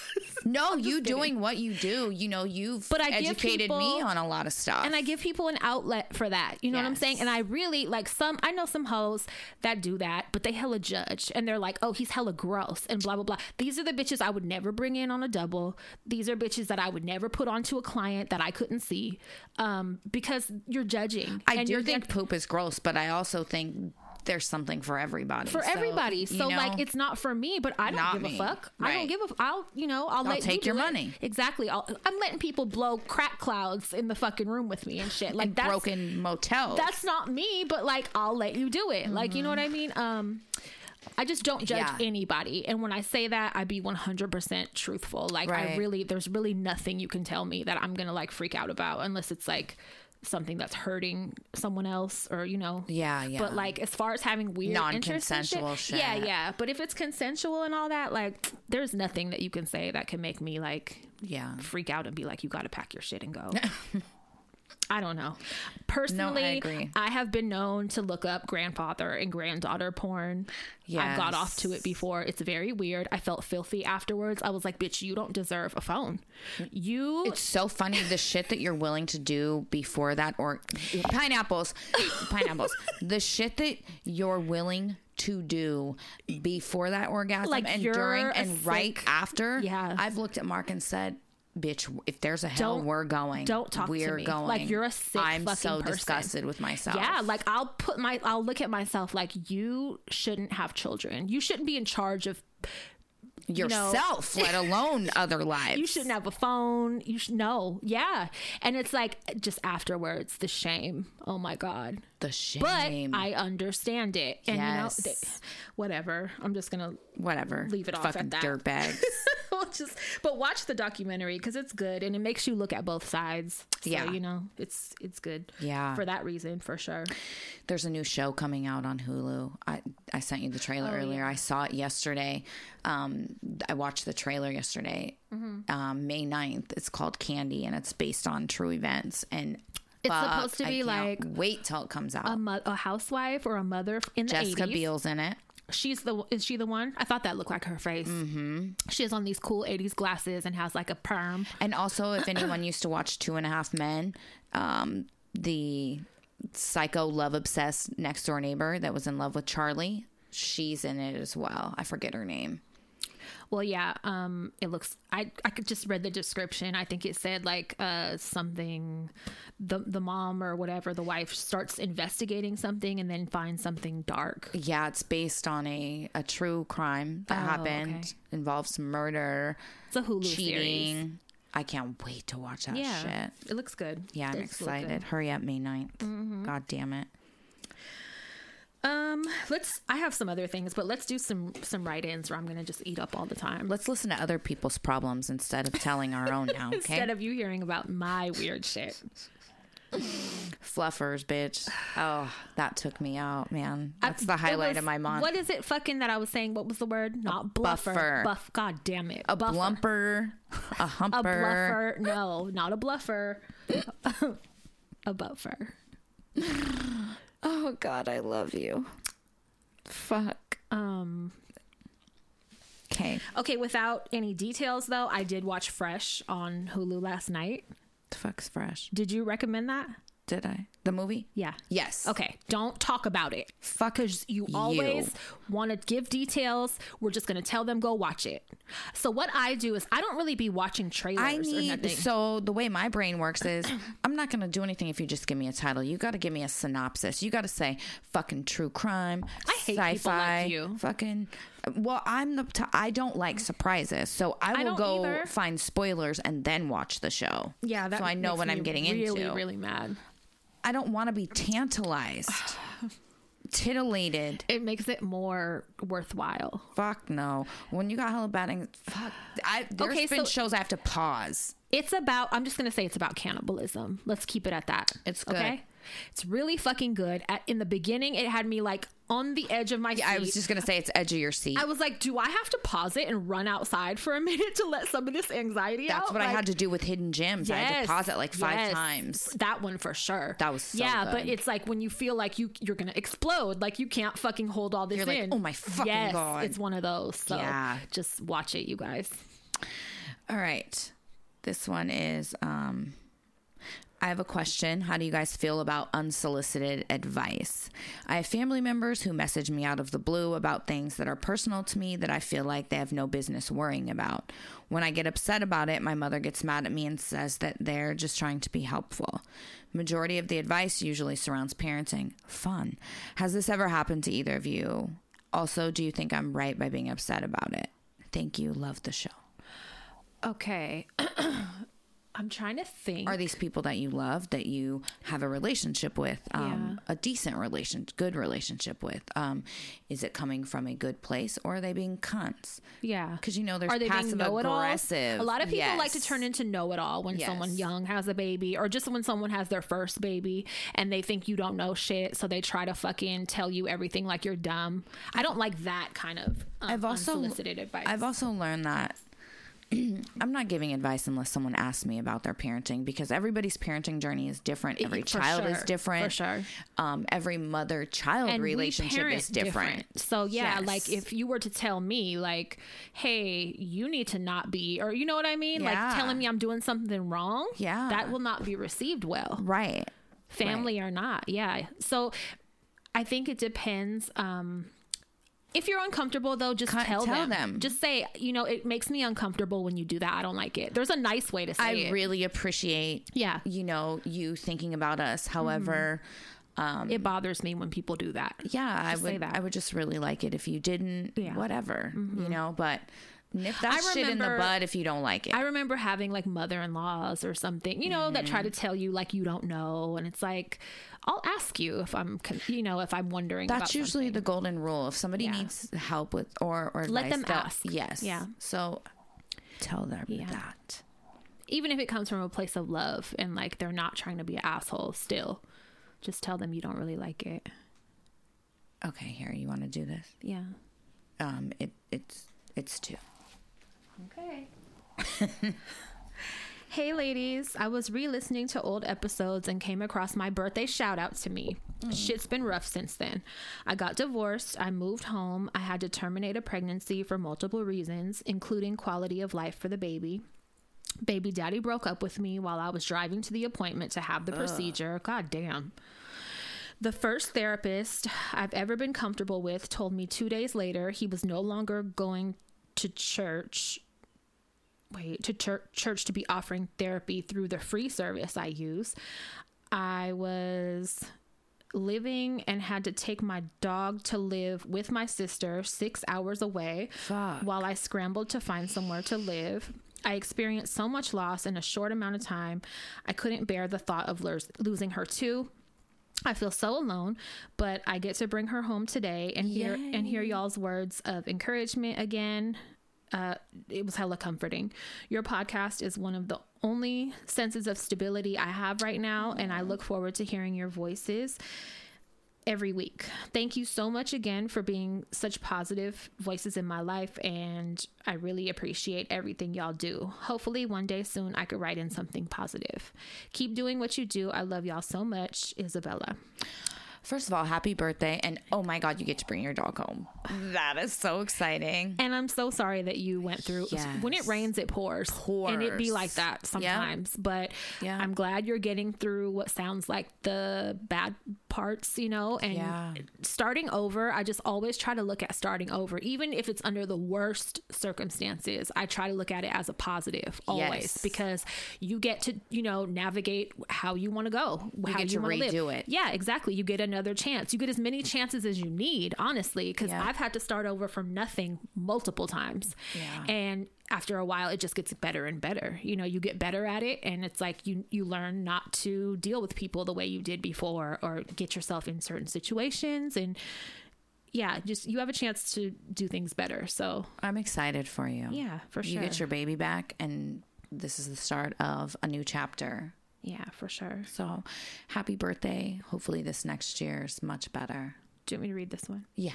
Speaker 2: no you
Speaker 1: kidding.
Speaker 2: doing what you do you know you've
Speaker 1: But I
Speaker 2: educated me on a lot of stuff
Speaker 1: and I give people an outlet for that. You know what I'm saying? And I really like some. I know some hoes that do that, but they hella judge and they're like, "Oh, he's hella gross," and blah blah blah. These are the bitches I would never bring in on a double. These are bitches that I would never put onto a client that I couldn't see, um, because you're judging.
Speaker 2: I
Speaker 1: and
Speaker 2: do think poop is gross, but I also think there's something for everybody.
Speaker 1: for
Speaker 2: So,
Speaker 1: everybody. So like it's not for me, but I don't give
Speaker 2: me.
Speaker 1: a fuck. I don't
Speaker 2: Right.
Speaker 1: give a. f- I'll you know I'll, let
Speaker 2: take
Speaker 1: you
Speaker 2: your
Speaker 1: it.
Speaker 2: money.
Speaker 1: Exactly. I'll, I'm letting people blow crack clouds in the fucking room with me and shit. Like that's
Speaker 2: broken motel.
Speaker 1: that's not me, but like I'll let you do it. Like you know what I mean? Um I just don't judge
Speaker 2: Yeah.
Speaker 1: anybody. And when I say that, I'd be 100% truthful. Like I really there's really nothing you can tell me that I'm going to like freak out about unless it's like something that's hurting someone else or you know
Speaker 2: Yeah, yeah.
Speaker 1: but like as far as having weird
Speaker 2: Non-consensual shit.
Speaker 1: yeah yeah but if it's consensual and all that like there's nothing that you can say that can make me like
Speaker 2: yeah.
Speaker 1: freak out and be like, you got to pack your shit and go. I don't know. Personally,
Speaker 2: agree.
Speaker 1: I have been known to look up grandfather and granddaughter porn. I've got off to it before. It's very weird. I felt filthy afterwards. I was like, bitch, you don't deserve a phone. You
Speaker 2: It's so funny the shit that you're willing to do before that or pineapples, pineapples. The shit that you're willing to do before that orgasm
Speaker 1: Like,
Speaker 2: and during and right after.
Speaker 1: Yeah.
Speaker 2: I've looked at Mark and said, "Bitch, if there's a hell,
Speaker 1: Don't-
Speaker 2: we're going.
Speaker 1: don't talk
Speaker 2: We're
Speaker 1: me.
Speaker 2: going.
Speaker 1: Like, you're a sick
Speaker 2: I'm
Speaker 1: fucking
Speaker 2: so
Speaker 1: person.
Speaker 2: disgusted with myself.
Speaker 1: Yeah, like I'll put my I'll look at myself like you shouldn't have children. You shouldn't be in charge of know-
Speaker 2: yourself, let alone other lives.
Speaker 1: you shouldn't have a phone. You should know. Yeah. And it's like just afterwards the shame. Oh my god.
Speaker 2: the shame.
Speaker 1: But I understand it. And
Speaker 2: Yes.
Speaker 1: you know, th- whatever. I'm just going to
Speaker 2: Whatever.
Speaker 1: Leave it off
Speaker 2: Fucking
Speaker 1: at that.
Speaker 2: dirtbags.
Speaker 1: just but watch the documentary because it's good and it makes you look at both sides. So,
Speaker 2: Yeah.
Speaker 1: you know, it's it's good.
Speaker 2: Yeah.
Speaker 1: for that reason for sure.
Speaker 2: There's a new show coming out on Hulu. I, I sent you the trailer
Speaker 1: Oh,
Speaker 2: earlier. I saw it yesterday. Um, I watched the trailer yesterday,
Speaker 1: Mm-hmm.
Speaker 2: um, May 9th. It's called Candy and it's based on true events. And
Speaker 1: It's
Speaker 2: fuck,
Speaker 1: supposed to be like
Speaker 2: wait till it comes out.
Speaker 1: A, mo- a housewife or a mother in the
Speaker 2: Jessica
Speaker 1: 80s.
Speaker 2: Biel's in it.
Speaker 1: She's the is she the one? I thought that looked like her face. Mm-hmm. She has on these cool '80s glasses and has like a perm.
Speaker 2: And also, if anyone used to watch Two and a Half Men, um, the psycho love obsessed next door neighbor that was in love with Charlie, she's in it as well. I forget her name.
Speaker 1: Well, yeah. Um, it looks. I I could just read the description. I think it said like uh something. The the mom or whatever the wife starts investigating something and then finds something dark.
Speaker 2: Yeah, it's based on a, a true crime that
Speaker 1: Oh,
Speaker 2: happened.
Speaker 1: okay.
Speaker 2: Involves murder,
Speaker 1: It's a Hulu
Speaker 2: cheating.
Speaker 1: series.
Speaker 2: I can't wait to watch that
Speaker 1: Yeah,
Speaker 2: shit.
Speaker 1: it looks good.
Speaker 2: Yeah, I'm
Speaker 1: It does look good.
Speaker 2: excited. Hurry up, May 9th.
Speaker 1: Mm-hmm.
Speaker 2: God damn it.
Speaker 1: Um, let's. I have some other things, but let's do some some write-ins, or I'm gonna just eat up all the time.
Speaker 2: Let's listen to other people's problems instead of telling our own now, okay?
Speaker 1: Instead of you hearing about my weird shit.
Speaker 2: Fluffers, bitch. Oh, that took me out, man. That's
Speaker 1: I-
Speaker 2: the highlight
Speaker 1: was-
Speaker 2: of my month.
Speaker 1: What is it fucking that I was saying? What was the word? Not bluffer.
Speaker 2: buffer.
Speaker 1: Buff. God damn it.
Speaker 2: a
Speaker 1: Buffer.
Speaker 2: blumper, a humper.
Speaker 1: A bluffer. No, not a bluffer. a buffer.
Speaker 2: Oh God, I love you. Fuck.
Speaker 1: Um.
Speaker 2: Okay.
Speaker 1: Okay. Without any details, though, I did watch Fresh on Hulu last night.
Speaker 2: The fuck's fresh?
Speaker 1: Did you recommend that?
Speaker 2: Did I? The movie?
Speaker 1: Yeah.
Speaker 2: Yes.
Speaker 1: Okay, don't talk about it.
Speaker 2: Fuck
Speaker 1: Because you always want to give details. We're just going to tell them go watch it. So what I do is I don't really be watching trailers
Speaker 2: I
Speaker 1: or
Speaker 2: need
Speaker 1: nothing.
Speaker 2: so the way my brain works is I'm not gonna do anything if you just give me a title. You got to give me a synopsis. You got to say fucking true crime.
Speaker 1: I hate people like you.
Speaker 2: Fucking. Well, I'm the. T- I don't like surprises, so I will
Speaker 1: don't
Speaker 2: go
Speaker 1: either.
Speaker 2: find spoilers and then watch the show.
Speaker 1: yeah, that
Speaker 2: so I know what I'm getting
Speaker 1: really,
Speaker 2: into.
Speaker 1: Really, really mad.
Speaker 2: I don't want to be tantalized, titillated.
Speaker 1: It makes it more worthwhile.
Speaker 2: Fuck no. When you got hella batting, fuck. I, there's
Speaker 1: Okay,
Speaker 2: been
Speaker 1: so-
Speaker 2: shows I have to pause.
Speaker 1: It's about. I'm just gonna say it's about cannibalism. Let's keep it at that.
Speaker 2: It's good.
Speaker 1: Okay. It's really fucking good. At, in the beginning, it had me like on the edge of my seat.
Speaker 2: I was just gonna say it's edge of your seat.
Speaker 1: I was like, do I have to pause it and run outside for a minute to let some of this anxiety out?
Speaker 2: That's what I had to do with Hidden Gems. I had to pause it like five
Speaker 1: yes.
Speaker 2: times.
Speaker 1: That one for sure.
Speaker 2: That was so
Speaker 1: yeah, but it's like when you feel like you you're gonna explode, like you can't fucking hold all this
Speaker 2: You're like, "Oh my fucking
Speaker 1: yes,
Speaker 2: God."
Speaker 1: It's one of those. So
Speaker 2: Yeah.
Speaker 1: just watch it, you guys.
Speaker 2: All right. This one is um I have a question. How do you guys feel about unsolicited advice? I have family members who message me out of the blue about things that are personal to me that I feel like they have no business worrying about. When I get upset about it, my mother gets mad at me and says that they're just trying to be helpful. Majority of the advice usually surrounds parenting. Fun. Has this ever happened to either of you? Also, do you think I'm right by being upset about it? Thank you. Love the show.
Speaker 1: Okay. I'm trying to think.
Speaker 2: are these people that you love that you have a relationship with um, a decent relation good relationship with um, is it coming from a good place or are they being cunts
Speaker 1: yeah.
Speaker 2: because you know there's
Speaker 1: Are they
Speaker 2: passive
Speaker 1: know-it-alls?
Speaker 2: aggressive
Speaker 1: A lot of people like to turn into know-it-all when
Speaker 2: Yes.
Speaker 1: someone young has a baby, or just when someone has their first baby and they think you don't know shit, so they try to fucking tell you everything like you're dumb. I don't like that kind of um,
Speaker 2: I've also
Speaker 1: unsolicited advice.
Speaker 2: I've also learned that I'm not giving advice unless someone asks me about their parenting because everybody's parenting journey is different. Every
Speaker 1: For
Speaker 2: child is different.
Speaker 1: for sure.
Speaker 2: Um, every mother child relationship is different.
Speaker 1: So yeah,
Speaker 2: Yes.
Speaker 1: like if you were to tell me like, "Hey, you need to not be," or you know what I mean,
Speaker 2: Yeah.
Speaker 1: like telling me I'm doing something wrong,
Speaker 2: Yeah.
Speaker 1: that will not be received well.
Speaker 2: Right.
Speaker 1: family or not yeah so i think it depends um if you're uncomfortable though just tell,
Speaker 2: tell
Speaker 1: them.
Speaker 2: them.
Speaker 1: just say you know it makes me uncomfortable when you do that i don't like it there's a nice way to say it.
Speaker 2: I
Speaker 1: it
Speaker 2: really appreciate
Speaker 1: Yeah.
Speaker 2: you know you thinking about us. However, um,
Speaker 1: it bothers me when people do that
Speaker 2: yeah, I
Speaker 1: Just say
Speaker 2: would
Speaker 1: that.
Speaker 2: I would just really like it if you didn't
Speaker 1: Yeah. Mm-hmm.
Speaker 2: whatever, you know, but nip that
Speaker 1: I
Speaker 2: shit in the
Speaker 1: remember-
Speaker 2: bud if you don't like it.
Speaker 1: I remember having like mother-in-laws or something, you know, that try
Speaker 2: Mm-hmm.
Speaker 1: to tell you like you don't know, and it's like, I'll ask you if I'm, you know, if I'm wondering.
Speaker 2: That's usually
Speaker 1: something.
Speaker 2: the golden rule. If somebody
Speaker 1: Yeah.
Speaker 2: needs help with or or
Speaker 1: Let them
Speaker 2: they'll-
Speaker 1: ask.
Speaker 2: Yes.
Speaker 1: Yeah.
Speaker 2: So Tell them
Speaker 1: Yeah.
Speaker 2: that.
Speaker 1: Even if it comes from a place of love and like they're not trying to be an asshole, still, just tell them you don't really like it.
Speaker 2: Okay, here you want to do this?
Speaker 1: Yeah.
Speaker 2: Um, it it's it's two.
Speaker 1: Okay. hey, ladies. I was re listening to old episodes and came across my birthday shout out to me. Mm. Shit's been rough since then. I got divorced. I moved home. I had to terminate a pregnancy for multiple reasons, including quality of life for the baby. Baby daddy broke up with me while I was driving to the appointment to have the procedure. God damn. The first therapist I've ever been comfortable with told me two days later he was no longer going to church. Wait, to church, church to be offering therapy through the free service I use. I was living and had to take my dog to live with my sister six hours away
Speaker 2: Fuck.
Speaker 1: while I scrambled to find somewhere to live. I experienced so much loss in a short amount of time. I couldn't bear the thought of losing her too. I feel so alone, but I get to bring her home today and hear and hear y'all's words of encouragement again. Uh, it was hella comforting. Your podcast is one of the only senses of stability I have right now, and I look forward to hearing your voices every week. Thank you so much again for being such positive voices in my life, and I really appreciate everything y'all do. Hopefully, one day soon I could write in something positive. Keep doing what you do. I love y'all so much, Isabella.
Speaker 2: First of all, happy birthday, and oh my god, you get to bring your dog home. That is so exciting.
Speaker 1: And I'm so sorry that you went through. When it rains, it pours, and it be like that sometimes. But
Speaker 2: Yeah.
Speaker 1: I'm glad you're getting through what sounds like the bad parts, you know. And
Speaker 2: Yeah.
Speaker 1: starting over, I just always try to look at starting over, even if it's under the worst circumstances. I try to look at it as a positive always
Speaker 2: Yes.
Speaker 1: because you get to, you know, navigate how you want to go, how
Speaker 2: get
Speaker 1: you want to
Speaker 2: redo
Speaker 1: live.
Speaker 2: it.
Speaker 1: Yeah, exactly. You get another chance. You get as many chances as you need, honestly, because
Speaker 2: Yeah.
Speaker 1: I've had to start over from nothing multiple times.
Speaker 2: Yeah.
Speaker 1: And after a while it just gets better and better. You know, you get better at it and it's like you you learn not to deal with people the way you did before or get yourself in certain situations and yeah, just you have a chance to do things better. So,
Speaker 2: I'm excited for you.
Speaker 1: yeah, for sure You
Speaker 2: get your baby back, and this is the start of a new chapter.
Speaker 1: Yeah, for sure.
Speaker 2: So, happy birthday. Hopefully, this next year is much better.
Speaker 1: Do you want me to read this one?
Speaker 2: Yeah.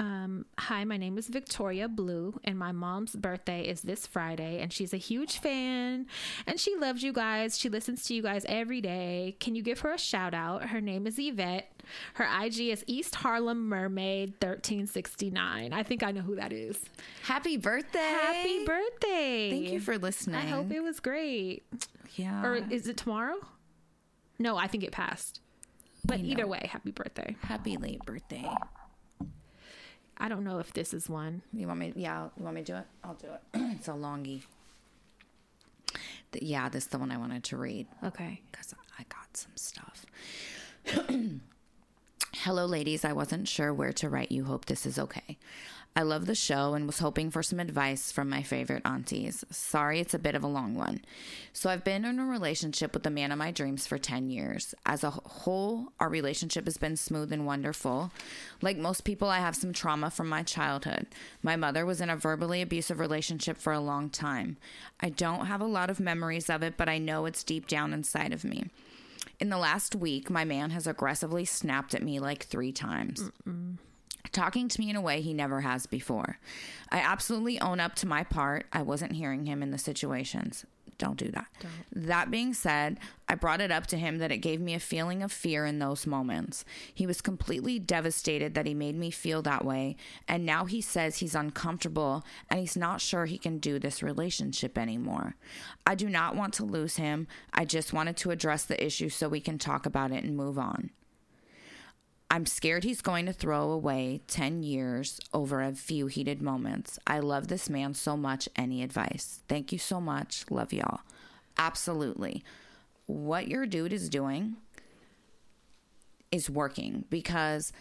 Speaker 1: Um, hi, my name is Victoria Blue, and my mom's birthday is this Friday, and she's a huge fan, and she loves you guys. She listens to you guys every day. Can you give her a shout out? Her name is Yvette. Her IG is East Harlem Mermaid 1369. I think I know who that is.
Speaker 2: Happy birthday.
Speaker 1: Happy birthday!
Speaker 2: Thank you for listening.
Speaker 1: I hope it was great.
Speaker 2: Yeah.
Speaker 1: Or is it tomorrow? No, I think it passed. But either way, happy birthday.
Speaker 2: happy late birthday.
Speaker 1: I don't know if this is one.
Speaker 2: You want me? Yeah. You want me to do it? I'll do it. it's a longie. Th- Yeah, this is the one I wanted to read.
Speaker 1: Okay.
Speaker 2: because I got some stuff. Hello, ladies. I wasn't sure where to write you. Hope this is okay. I love the show and was hoping for some advice from my favorite aunties. Sorry, it's a bit of a long one. So, I've been in a relationship with the man of my dreams for 10 years. As a whole, our relationship has been smooth and wonderful. Like most people, I have some trauma from my childhood. My mother was in a verbally abusive relationship for a long time. I don't have a lot of memories of it, but I know it's deep down inside of me. In the last week, my man has aggressively snapped at me like three times. Talking to me in a way he never has before. I absolutely own up to my part. I wasn't hearing him in the situations. Don't do that. That being said, I brought it up to him that it gave me a feeling of fear in those moments. He was completely devastated that he made me feel that way, and now he says he's uncomfortable and he's not sure he can do this relationship anymore. I do not want to lose him. I just wanted to address the issue so we can talk about it and move on. I'm scared he's going to throw away 10 years over a few heated moments. I love this man so much. Any advice? Thank you so much. Love y'all. Absolutely. What your dude is doing is working because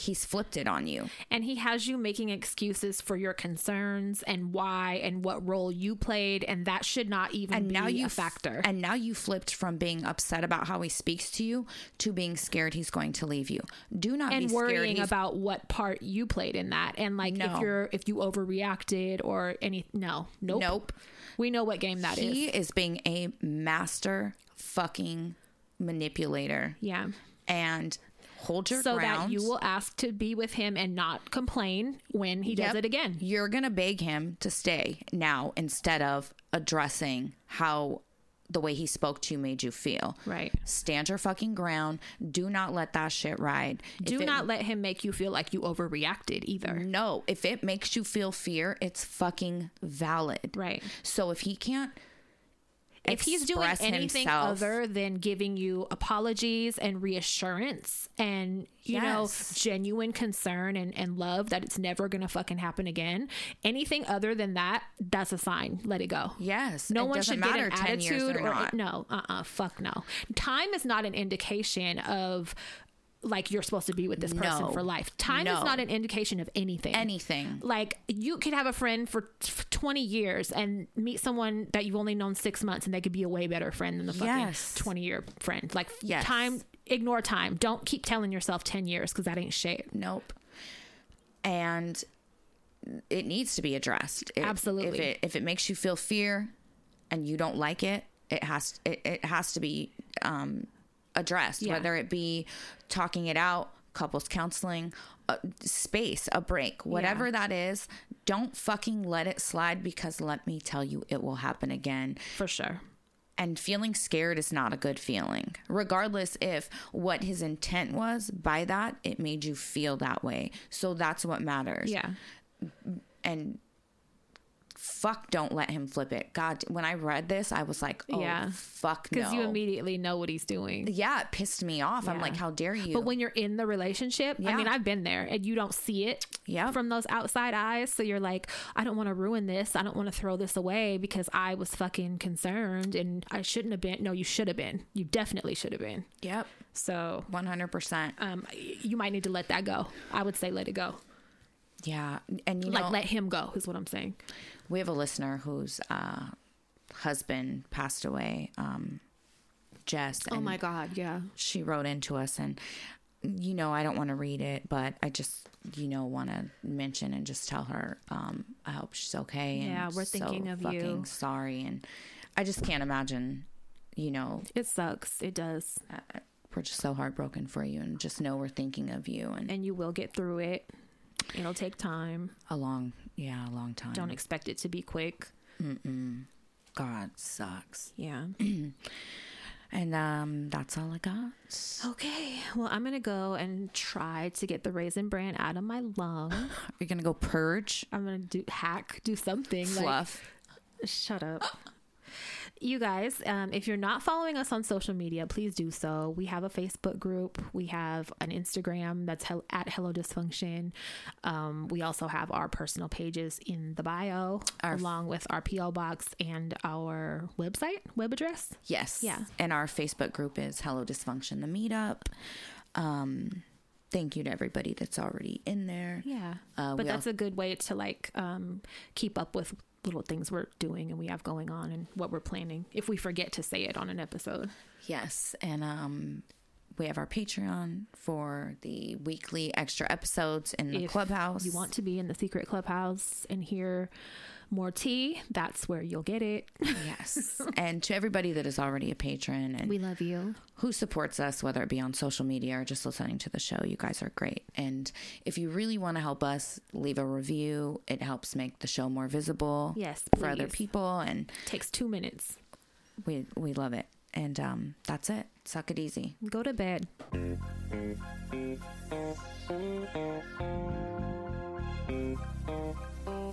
Speaker 2: he's flipped it on you.
Speaker 1: and he has you making excuses for your concerns and why and what role you played and that should not even
Speaker 2: And
Speaker 1: be
Speaker 2: now you
Speaker 1: factor
Speaker 2: And now you flipped from being upset about how he speaks to you to being scared he's going to leave you. Do not
Speaker 1: and
Speaker 2: be
Speaker 1: worrying about what part you played in that and like if you're if you overreacted or any no nope
Speaker 2: Nope.
Speaker 1: we know what game that is.
Speaker 2: he is being a master fucking manipulator.
Speaker 1: yeah
Speaker 2: And hold your ground.
Speaker 1: so
Speaker 2: ground.
Speaker 1: that you will ask to be with him and not complain when he does
Speaker 2: Yep.
Speaker 1: it again
Speaker 2: You're going to beg him to stay now instead of addressing how the way he spoke to you made you feel.
Speaker 1: right
Speaker 2: Stand your fucking ground. Do not let that shit ride.
Speaker 1: do
Speaker 2: it-
Speaker 1: not let him make you feel like you overreacted either
Speaker 2: No, if it makes you feel fear, it's fucking valid.
Speaker 1: right
Speaker 2: So if he can't
Speaker 1: if he's doing anything
Speaker 2: himself-
Speaker 1: other than giving you apologies and reassurance and you know genuine concern and, and love that it's never gonna fucking happen again anything other than that that's a sign. Let it go.
Speaker 2: Yes,
Speaker 1: no one should get an
Speaker 2: 10 years
Speaker 1: attitude
Speaker 2: or not.
Speaker 1: no uh-uh fuck no. Time is not an indication of like you're supposed to be with this person
Speaker 2: No.
Speaker 1: for life time is not an indication of anything
Speaker 2: anything.
Speaker 1: like you could have a friend for t- 20 years and meet someone that you've only known six months and they could be a way better friend than the fucking
Speaker 2: Yes.
Speaker 1: 20 year friend like
Speaker 2: Yes.
Speaker 1: time ignore time don't keep telling yourself 10 years because that ain't shit
Speaker 2: Nope. And it needs to be addressed. It-
Speaker 1: Absolutely.
Speaker 2: If it if it makes you feel fear and you don't like it, it has it, it has to be um, addressed.
Speaker 1: Yeah.
Speaker 2: Whether it be talking it out, couples counseling, a space, a break, whatever that is. Don't fucking let it slide because let me tell you, it will happen again.
Speaker 1: for sure
Speaker 2: and feeling scared is not a good feeling regardless if what his intent was by that it made you feel that way so that's what matters
Speaker 1: yeah
Speaker 2: and fuck don't let him flip it god when i read this i was like oh
Speaker 1: Yeah.
Speaker 2: fuck
Speaker 1: because
Speaker 2: no
Speaker 1: you immediately know what he's doing
Speaker 2: yeah it pissed me off i'm like how dare you
Speaker 1: But when you're in the relationship, I mean, I've been there and you don't see it
Speaker 2: Yep.
Speaker 1: from those outside eyes. So you're like, I don't want to ruin this. I don't want to throw this away because I was fucking concerned and I shouldn't have been. No, you should have been. You definitely should have been.
Speaker 2: yep
Speaker 1: So
Speaker 2: 100%
Speaker 1: um, you might need to let that go. I would say let it go.
Speaker 2: Yeah and you
Speaker 1: Like
Speaker 2: know
Speaker 1: let him go is what I'm saying.
Speaker 2: we have a listener whose uh, husband passed away um, jess
Speaker 1: Oh my God. Yeah.
Speaker 2: she wrote into us and you know i don't want to read it but i just you know want to mention and just tell her um i hope she's okay and
Speaker 1: Yeah, we're
Speaker 2: so
Speaker 1: thinking of
Speaker 2: fucking
Speaker 1: you.
Speaker 2: sorry and i just can't imagine you know
Speaker 1: It sucks. It does.
Speaker 2: uh, we're just so heartbroken for you and just know we're thinking of you and
Speaker 1: And you will get through it. It'll take time.
Speaker 2: a long yeah a long time
Speaker 1: Don't expect it to be quick.
Speaker 2: god sucks
Speaker 1: Yeah.
Speaker 2: and um that's all i got
Speaker 1: Okay, well, I'm gonna go and try to get the raisin bran out of my lung.
Speaker 2: you're gonna go purge
Speaker 1: I'm gonna do hack, do something.
Speaker 2: fluff
Speaker 1: Like, shut up. You guys, um, if you're not following us on social media, please do so. We have a Facebook group. We have an Instagram that's hel- at Hello Dysfunction. Um, we also have our personal pages in the bio,
Speaker 2: Our-
Speaker 1: along with our PO box and our website web address.
Speaker 2: Yes.
Speaker 1: Yeah.
Speaker 2: And our Facebook group is Hello Dysfunction, the meetup. Um, thank you to everybody that's already in there.
Speaker 1: Yeah,
Speaker 2: Uh,
Speaker 1: but that's a good way to like um, keep up with little things we're doing and we have going on and what we're planning. If we forget to say it on an episode,
Speaker 2: Yes. And um, we have our Patreon for the weekly extra episodes in the
Speaker 1: if
Speaker 2: clubhouse.
Speaker 1: you want to be in the secret clubhouse and hear more tea, that's where you'll get it.
Speaker 2: Yes. and to everybody that is already a patron and
Speaker 1: We love you.
Speaker 2: who supports us, whether it be on social media or just listening to the show. You guys are great. And if you really want to help us, leave a review. It helps make the show more visible
Speaker 1: Yes,
Speaker 2: for other people. And
Speaker 1: Takes two minutes.
Speaker 2: we, we love it. And um, that's it. Suck it easy.
Speaker 1: Go to bed.
Speaker 4: Thank you.